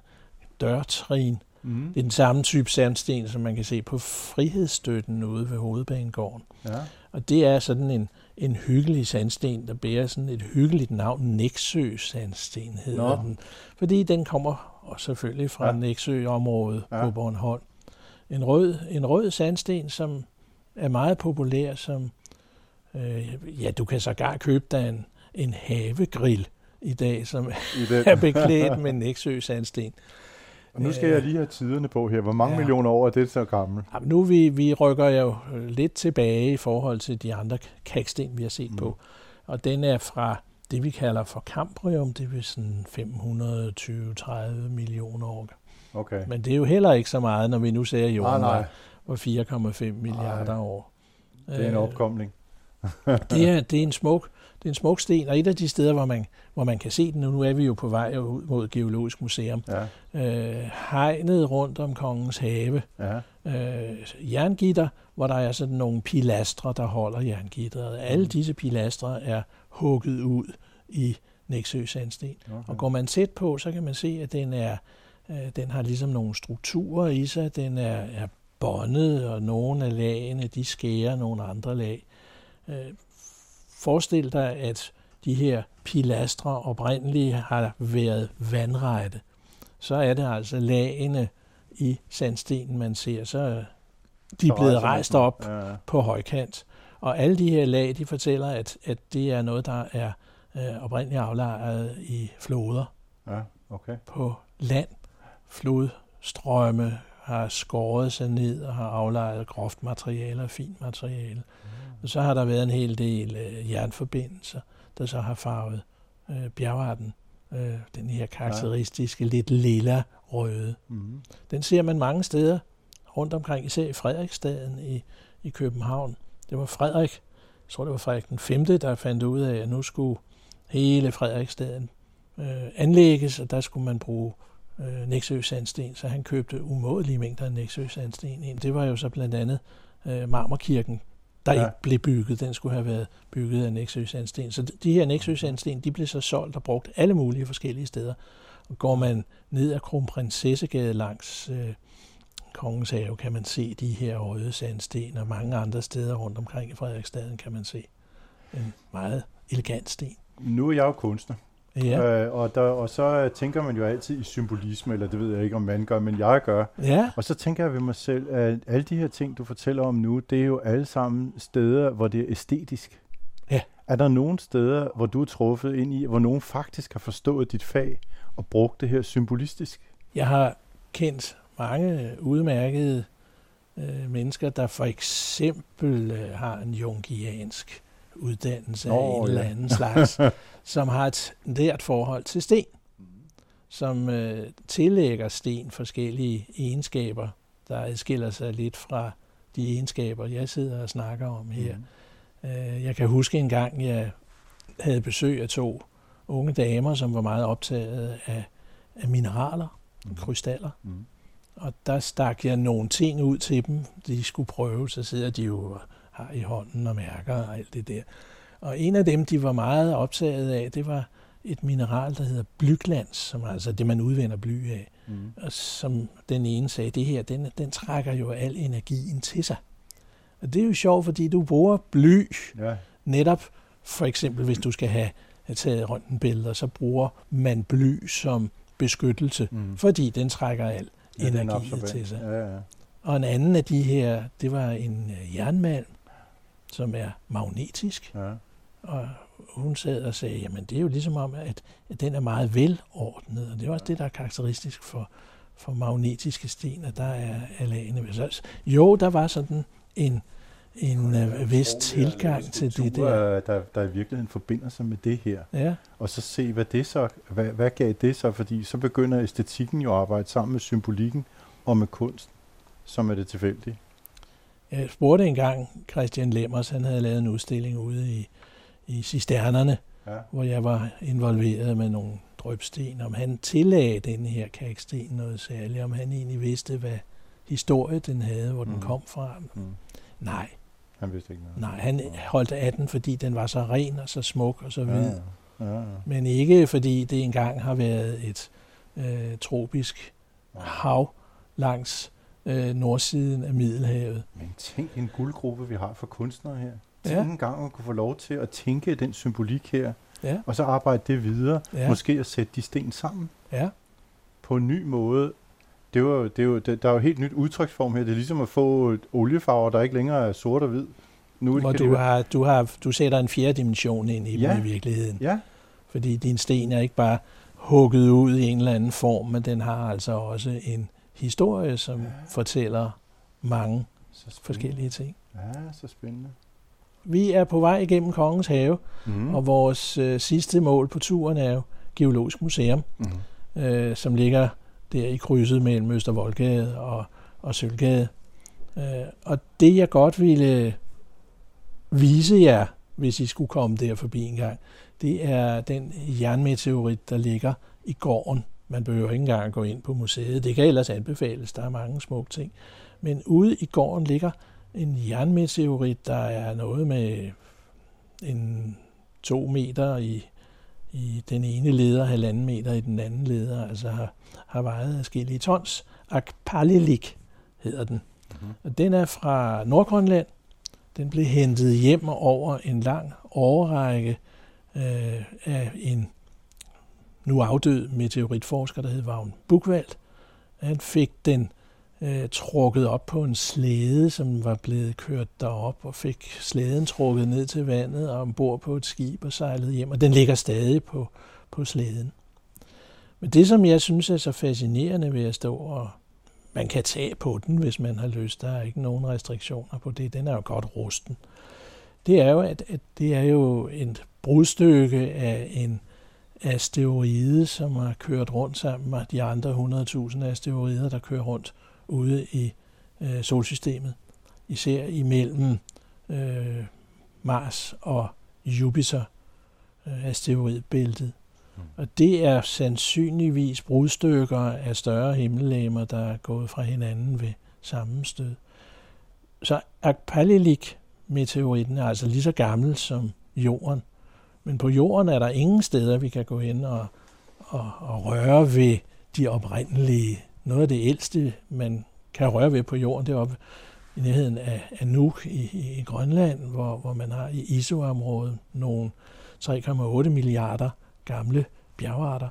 dørtrin. Mm. Det er den samme type sandsten, som man kan se på frihedsstøtten ude ved Hovedbanegården. Ja. Og det er sådan en, en hyggelig sandsten, der bærer sådan et hyggeligt navn. Nexø sandsten hedder Nå. den. Fordi den kommer og selvfølgelig fra ja. Nexø-området ja. på Bornholm. En rød, en rød sandsten, som er meget populær, som øh, ja, du kan sågar købe dig en, en havegrill i dag, som I er beklædt med Nexø sandsten. Og nu skal jeg lige have tiderne på her. Hvor mange ja. millioner år er det så gammelt? Ja, nu vi, vi rykker jo lidt tilbage i forhold til de andre kaksten, vi har set mm. på. Og den er fra det, vi kalder for Cambrium, det er sådan 520-30 millioner år. Okay. Men det er jo heller ikke så meget, når vi nu ser, jorden nej. var 4,5 milliarder nej. år. Det er en øh, opkomling. det, er, det er en smuk det er en smuk sten, og et af de steder, hvor man, hvor man kan se den, og nu er vi jo på vej ud mod Geologisk Museum, ja. øh, hegnet rundt om Kongens Have, ja. øh, jerngitter, hvor der er sådan nogle pilastre, der holder jerngitteret. Alle mm. disse pilastre er hugget ud i Næksø sandsten. Okay. Og går man tæt på, så kan man se, at den er øh, den har ligesom nogle strukturer i sig. Den er, er båndet, og nogle af lagene, de skærer nogle andre lag. Øh, Forestil dig, at de her pilastre oprindeligt har været vandrette. Så er det altså lagene i sandstenen, man ser. Så er de er blevet rejst op ja, ja. på højkant. Og alle de her lag, de fortæller, at, at det er noget, der er øh, oprindeligt aflejret i floder. Ja, okay. På land. Flodstrømme har skåret sig ned og har aflejret groft materiale og fint materiale. Mm. Og så har der været en hel del øh, jernforbindelser, der så har farvet øh, bjergarten. Øh, den her karakteristiske, ja. lidt lilla røde. Mm. Den ser man mange steder rundt omkring, især i Frederiksstaden i, i København. Det var Frederik, jeg tror det var Frederik den 5., der fandt ud af, at nu skulle hele Frederiksstaden øh, anlægges, og der skulle man bruge øh, Næksø sandsten, så han købte umådelige mængder af Næksø sandsten ind. Det var jo så blandt andet øh, Marmorkirken, der ja. ikke blev bygget. Den skulle have været bygget af Næksø sandsten. Så de her Næksø sandsten, de blev så solgt og brugt alle mulige forskellige steder. Og går man ned ad Kronprinsessegade langs øh, Kongens Have, kan man se de her røde sandsten, og mange andre steder rundt omkring i Frederiksstaden kan man se en meget elegant sten. Nu er jeg jo kunstner, Ja. Øh, og, der, og så tænker man jo altid i symbolisme, eller det ved jeg ikke, om man gør, men jeg gør. Ja. Og så tænker jeg ved mig selv, at alle de her ting, du fortæller om nu, det er jo alle sammen steder, hvor det er æstetisk. Ja. Er der nogle steder, hvor du er truffet ind i, hvor nogen faktisk har forstået dit fag og brugt det her symbolistisk? Jeg har kendt mange udmærkede øh, mennesker, der for eksempel øh, har en jungiansk uddannelse oh, af en ja. eller anden slags, som har et nært forhold til sten, som øh, tillægger sten forskellige egenskaber, der adskiller sig lidt fra de egenskaber, jeg sidder og snakker om her. Mm. Øh, jeg kan huske en gang, jeg havde besøg af to unge damer, som var meget optaget af, af mineraler, mm. krystaller. Mm. Og der stak jeg nogle ting ud til dem, de skulle prøve, så sidder de jo har i hånden og mærker og alt det der. Og en af dem, de var meget optaget af, det var et mineral, der hedder blyglans, som er altså det, man udvinder bly af. Mm. Og som den ene sagde, det her, den, den trækker jo al energien til sig. Og det er jo sjovt, fordi du bruger bly ja. netop, for eksempel hvis du skal have taget røntgenbilleder, så bruger man bly som beskyttelse, mm. fordi den trækker al ja, energi til sig. Ja, ja. Og en anden af de her, det var en øh, jernmalm, som er magnetisk. Ja. Og hun sad og sagde, jamen det er jo ligesom om, at, at den er meget velordnet, og det er også det, der er karakteristisk for, for magnetiske sten, at der er, er lagene. Så, jo, der var sådan en, en uh, vis tilgang til det der. der. Der i virkeligheden forbinder sig med det her. Ja. Og så se, hvad det så, hvad, hvad gav det så, fordi så begynder æstetikken jo at arbejde sammen med symbolikken og med kunst, som er det tilfældige. Jeg spurgte engang Christian Lemmers, han havde lavet en udstilling ude i, i Cisternerne, ja. hvor jeg var involveret med nogle drøbsten, om han tillagde den her kaksten noget særligt, om han egentlig vidste, hvad historie den havde, hvor den mm. kom fra. Mm. Nej. Han vidste ikke noget. Nej, han holdt af den, fordi den var så ren og så smuk og så hvid. Ja, ja. Ja, Men ikke fordi det engang har været et øh, tropisk ja. hav langs øh, nordsiden af Middelhavet. Men tænk en guldgruppe, vi har for kunstnere her. Tænk ja. en gang at kunne få lov til at tænke den symbolik her, ja. og så arbejde det videre. Ja. Måske at sætte de sten sammen. Ja. På en ny måde. Det var, det jo, det, der er jo helt nyt udtryksform her. Det er ligesom at få oliefarver, der ikke længere er sort og hvid. Nu Hvor du, har, du, har, du sætter en fjerde dimension ind i, ja. i virkeligheden. Ja. Fordi din sten er ikke bare hugget ud i en eller anden form, men den har altså også en historie, som ja. fortæller mange forskellige ting. Ja, så spændende. Vi er på vej igennem Kongens Have, mm. og vores øh, sidste mål på turen er jo Geologisk Museum, mm. øh, som ligger der i krydset mellem Østervoldgade og, og Sølvgade. Øh, og det jeg godt ville vise jer, hvis I skulle komme der forbi en gang, det er den jernmeteorit, der ligger i gården man behøver ikke engang at gå ind på museet. Det kan ellers anbefales, der er mange smukke ting. Men ude i gården ligger en jernmeteorit, der er noget med en to meter i, i den ene leder, halvanden meter i den anden leder, altså har, har vejet forskellige tons. Akpalilik hedder den. Mm-hmm. Og den er fra Nordgrønland. Den blev hentet hjem over en lang årrække øh, af en nu afdød meteoritforsker, der hed Vagn Bukvald. Han fik den øh, trukket op på en slæde, som var blevet kørt derop, og fik slæden trukket ned til vandet og ombord på et skib og sejlede hjem, og den ligger stadig på, på slæden. Men det, som jeg synes er så fascinerende ved at stå og man kan tage på den, hvis man har lyst. Der er ikke nogen restriktioner på det. Den er jo godt rusten. Det er jo, at, at det er jo et brudstykke af en asteroide, som har kørt rundt sammen med de andre 100.000 asteroider, der kører rundt ude i øh, solsystemet. Især imellem øh, Mars og Jupiter øh, asteroidbæltet. Mm. Og det er sandsynligvis brudstykker af større himmellegemer, der er gået fra hinanden ved sammenstød. Så Akpalilik-meteoritten er altså lige så gammel som Jorden. Men på jorden er der ingen steder, vi kan gå ind og, og, og røre ved de oprindelige. Noget af det ældste, man kan røre ved på jorden, det er oppe i nærheden af, af Nuuk i, i, i Grønland, hvor, hvor man har i ISO-området nogle 3,8 milliarder gamle bjergarter.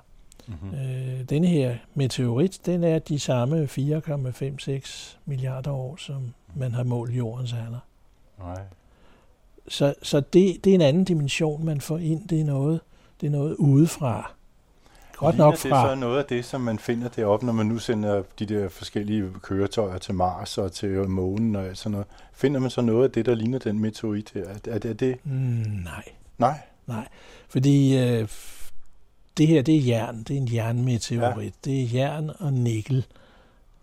Mm-hmm. Øh, denne her meteorit, den er de samme 4,56 milliarder år, som man har målt jordens alder. Nej. Så, så det, det er en anden dimension, man får ind. Det er noget, det er noget udefra. Godt nok fra... det er så noget af det, som man finder deroppe, når man nu sender de der forskellige køretøjer til Mars og til månen og sådan noget. Finder man så noget af det, der ligner den meteorit her? Er, er det? Mm, nej. Nej? Nej, fordi øh, det her, det er jern. Det er en jernmeteorit. Ja. Det er jern og nikkel.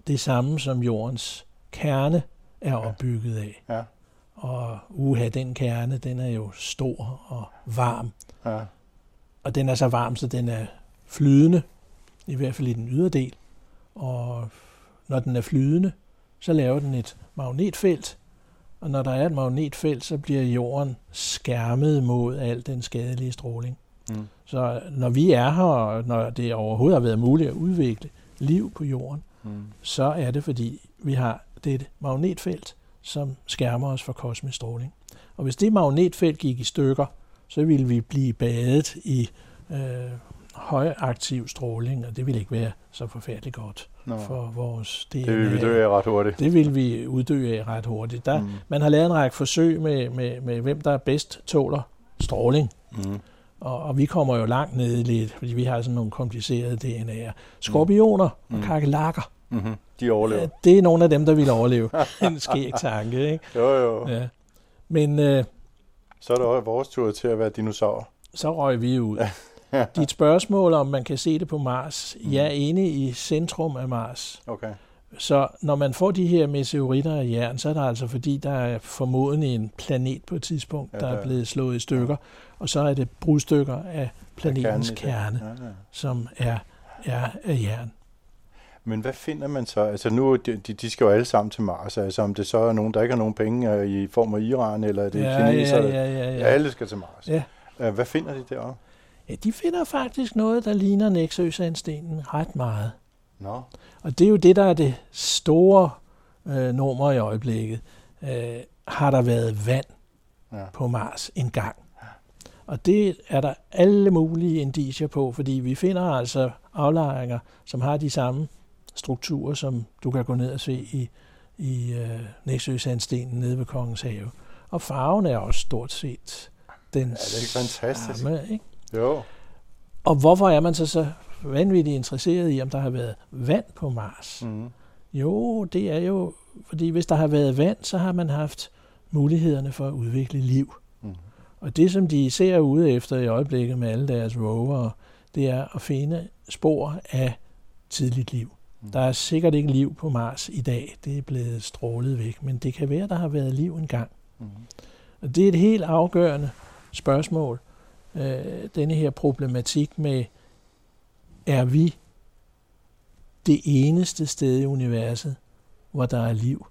Det samme som jordens kerne er opbygget af. Ja. Og uha, den kerne, den er jo stor og varm. Ja. Og den er så varm, så den er flydende, i hvert fald i den ydre del. Og når den er flydende, så laver den et magnetfelt. Og når der er et magnetfelt, så bliver jorden skærmet mod al den skadelige stråling. Mm. Så når vi er her, og når det overhovedet har været muligt at udvikle liv på jorden, mm. så er det fordi, vi har dette magnetfelt, som skærmer os for kosmisk stråling. Og hvis det magnetfelt gik i stykker, så ville vi blive badet i øh, højaktiv stråling, og det ville ikke være så forfærdeligt godt Nå. for vores DNA. Det vil vi dø af ret hurtigt. Det vil vi uddø af ret hurtigt. Der, mm. Man har lavet en række forsøg med, med, med, hvem der bedst tåler stråling. Mm. Og, og vi kommer jo langt ned lidt, fordi vi har sådan nogle komplicerede DNA'er. Skorpioner mm. og kakelakker. Mm-hmm. De overlever. Ja, det er nogle af dem, der vil overleve. en skæg tanke, ikke? Jo, jo. Ja. Men... Øh, så er det også vores tur til at være dinosaurer. Så røg vi ud. Dit spørgsmål om man kan se det på Mars. Mm. Jeg er inde i centrum af Mars. Okay. Så når man får de her meteoritter af jern, så er det altså fordi, der er formodentlig en planet på et tidspunkt, ja, der er blevet slået i stykker, ja. og så er det brudstykker af planetens kerne, ja, ja. som er, er af jern. Men hvad finder man så? Altså nu, de, de skal jo alle sammen til Mars. Altså om det så er nogen, der ikke har nogen penge øh, i form af Iran, eller er det ja, kineser? Ja, ja, ja, ja. Alle skal til Mars. Ja. Øh, hvad finder de deroppe? Ja, de finder faktisk noget, der ligner Nexø-sandstenen ret meget. Nå. Og det er jo det, der er det store øh, nummer i øjeblikket. Øh, har der været vand ja. på Mars en gang? Og det er der alle mulige indicier på, fordi vi finder altså aflejringer, som har de samme strukturer, som du kan gå ned og se i, i øh, Næsø-sandstenen nede ved Kongens Have. Og farven er også stort set den ja, det er fantastisk. samme. Ikke? Jo. Og hvorfor er man så så vanvittigt interesseret i, om der har været vand på Mars? Mm. Jo, det er jo, fordi hvis der har været vand, så har man haft mulighederne for at udvikle liv. Mm. Og det, som de ser ude efter i øjeblikket med alle deres rover, det er at finde spor af tidligt liv. Mm. Der er sikkert ikke liv på Mars i dag. Det er blevet strålet væk. Men det kan være, der har været liv engang. Mm. Og det er et helt afgørende spørgsmål. Øh, denne her problematik med, er vi det eneste sted i universet, hvor der er liv?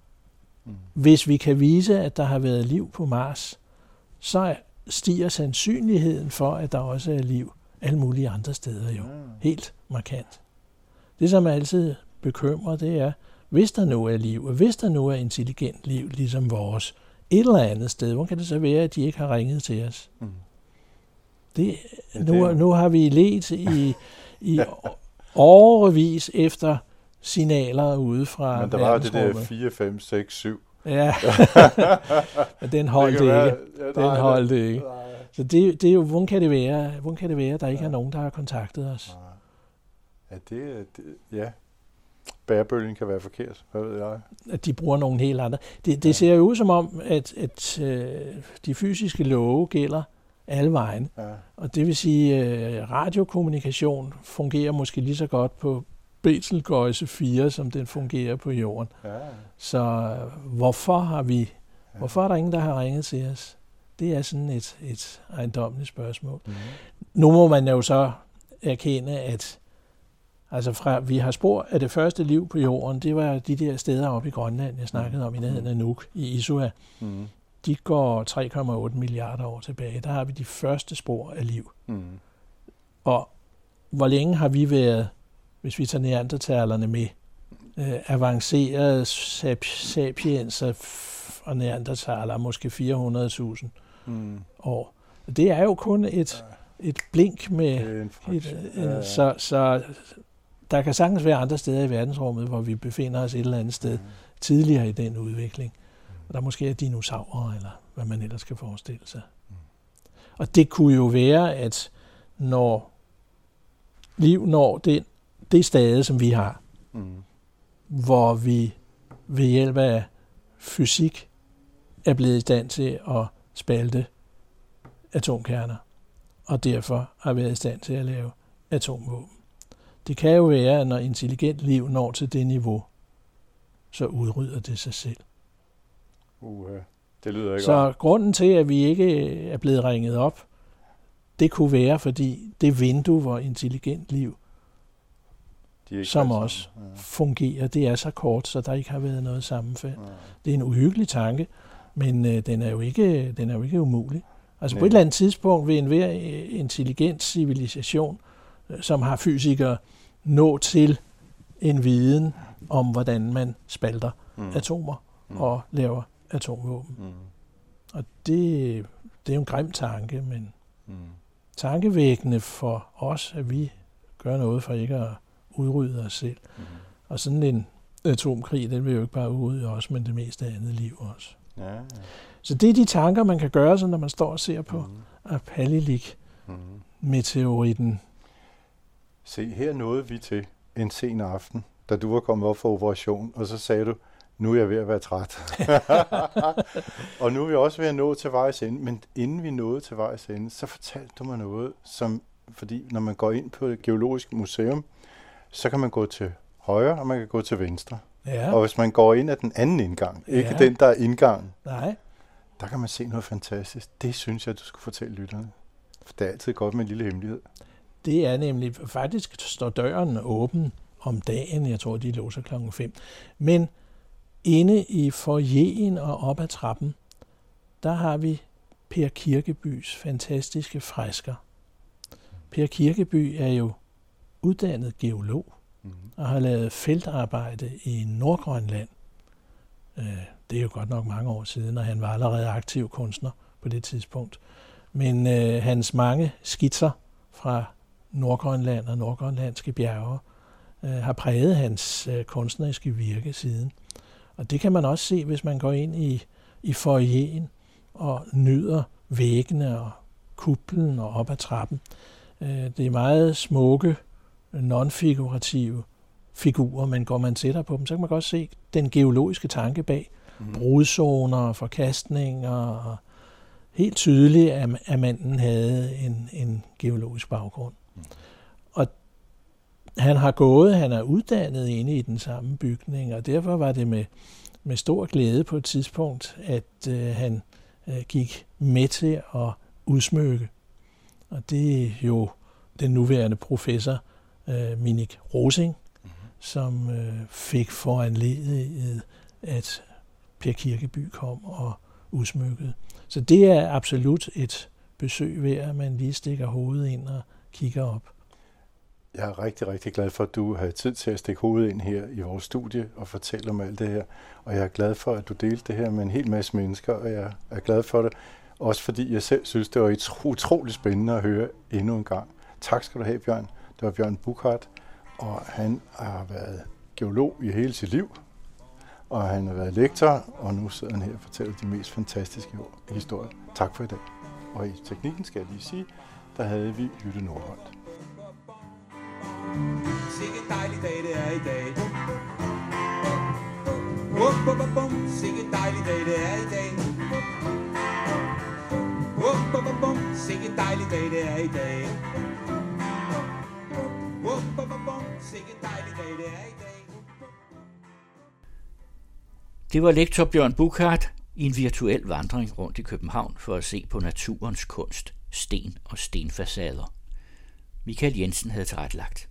Mm. Hvis vi kan vise, at der har været liv på Mars, så stiger sandsynligheden for, at der også er liv alle mulige andre steder jo. Mm. Helt markant. Det, som altid bekymrer, det er, hvis der nu er liv, og hvis der nu er intelligent liv, ligesom vores, et eller andet sted, hvor kan det så være, at de ikke har ringet til os? Mm. Det, nu, nu har vi let i, i overvis efter signaler ude fra Men der var det der 4, 5, 6, 7. Ja, men den holdt det, ikke. Være, ja, den holdt det ikke. Så det, det er jo, hvordan kan det være, hvordan kan det være, at der ikke ja. er nogen, der har kontaktet os? Ja, det, det ja. Bærebølgen kan være forkert, hvad ved jeg. At de bruger nogle helt andre. Det, det ja. ser jo ud som om, at, at øh, de fysiske love gælder alle vejen. Ja. Og det vil sige, at øh, radiokommunikation fungerer måske lige så godt på Betelgeuse 4, som den fungerer på jorden. Ja. Så øh, hvorfor har vi, hvorfor er der ingen, der har ringet til os? Det er sådan et, et ejendommeligt spørgsmål. Mm. Nu må man jo så erkende, at altså fra, vi har spor af det første liv på jorden, det var de der steder oppe i Grønland, jeg snakkede om i nærheden af Nuuk i Isua. Mm. De går 3,8 milliarder år tilbage. Der har vi de første spor af liv. Mm. Og hvor længe har vi været, hvis vi tager neandertalerne med, øh, avancerede sap- sapienser og neandertaler, måske 400.000 mm. år. Det er jo kun et, et blink med... Et, ja. Så, så der kan sagtens være andre steder i verdensrummet, hvor vi befinder os et eller andet sted mm. tidligere i den udvikling. Og der måske er dinosaurer, eller hvad man ellers kan forestille sig. Mm. Og det kunne jo være, at når liv når det, det stade, som vi har, mm. hvor vi ved hjælp af fysik er blevet i stand til at spalte atomkerner, og derfor har været i stand til at lave atomvåben. Det kan jo være, at når intelligent liv når til det niveau, så udrydder det sig selv. Uh, det lyder ikke Så godt. grunden til, at vi ikke er blevet ringet op, det kunne være, fordi det vindue, hvor intelligent liv, som også ja. fungerer, det er så kort, så der ikke har været noget sammenfald. Ja. Det er en uhyggelig tanke, men øh, den, er jo ikke, den er jo ikke umulig. Altså Men. på et eller andet tidspunkt vil enhver intelligent civilisation, øh, som har fysikere, nå til en viden om, hvordan man spalter mm. atomer mm. og laver atomvåben. Mm. Og det, det er jo en grim tanke, men mm. tankevækkende for os, at vi gør noget for ikke at udrydde os selv. Mm. Og sådan en atomkrig, den vil jo ikke bare udrydde os, men det meste af andet liv også. Ja, ja. Så det er de tanker, man kan gøre sig, når man står og ser på mm. Apallilik-meteoritten. Mm. Se, her nåede vi til en sen aften, da du var kommet op for operation, og så sagde du, nu er jeg ved at være træt. og nu er vi også ved at nå til vejs ende. Men inden vi nåede til vejs ende, så fortalte du mig noget, som, fordi når man går ind på et geologisk museum, så kan man gå til højre, og man kan gå til venstre. Ja. Og hvis man går ind ad den anden indgang, ja. ikke den, der er indgangen, Nej. der kan man se noget fantastisk. Det synes jeg, du skulle fortælle lytterne. For det er altid godt med en lille hemmelighed. Det er nemlig, faktisk står døren åben om dagen, jeg tror, de låser klokken 5. Men inde i forjen og op ad trappen, der har vi Per Kirkebys fantastiske fresker. Per Kirkeby er jo uddannet geolog mm. og har lavet feltarbejde i Nordgrønland. Øh, det er jo godt nok mange år siden, og han var allerede aktiv kunstner på det tidspunkt. Men øh, hans mange skitser fra Nordgrønland og nordgrønlandske bjerge øh, har præget hans øh, kunstneriske virke siden. Og det kan man også se, hvis man går ind i, i foyeren og nyder væggene og kuplen og op ad trappen. Øh, det er meget smukke, non-figurative figurer, men går man tættere på dem, så kan man godt se den geologiske tanke bag. Mm. Brudzoner, forkastninger og helt tydeligt, at, manden havde en, en geologisk baggrund. Mm. Han har gået, han er uddannet inde i den samme bygning, og derfor var det med, med stor glæde på et tidspunkt, at øh, han øh, gik med til at udsmykke. Og det er jo den nuværende professor, øh, Minik Rosing, mm-hmm. som øh, fik foranledet, at Per Kirkeby kom og udsmykkede. Så det er absolut et besøg værd, at man lige stikker hovedet ind og kigger op. Jeg er rigtig, rigtig glad for, at du har tid til at stikke hovedet ind her i vores studie og fortælle om alt det her. Og jeg er glad for, at du delte det her med en hel masse mennesker, og jeg er glad for det. Også fordi jeg selv synes, det var utrolig spændende at høre endnu en gang. Tak skal du have, Bjørn. Det var Bjørn Bukhardt, og han har været geolog i hele sit liv, og han har været lektor, og nu sidder han her og fortæller de mest fantastiske historier. Tak for i dag. Og i teknikken skal jeg lige sige, der havde vi Jytte Nordholt. Sikke dejlig dag det er i dag. Bum, bum, bum, bum. Sikke dejlig dag det er i dag. Bum, bum, bum, bum. Sikke dejlig dag det er i dag. Bum, bum, bum, bum. Sikke dejlig dag det er i dag. Det var lektor Bjørn Bukhardt i en virtuel vandring rundt i København for at se på naturens kunst, sten og stenfacader. Michael Jensen havde tilrettelagt.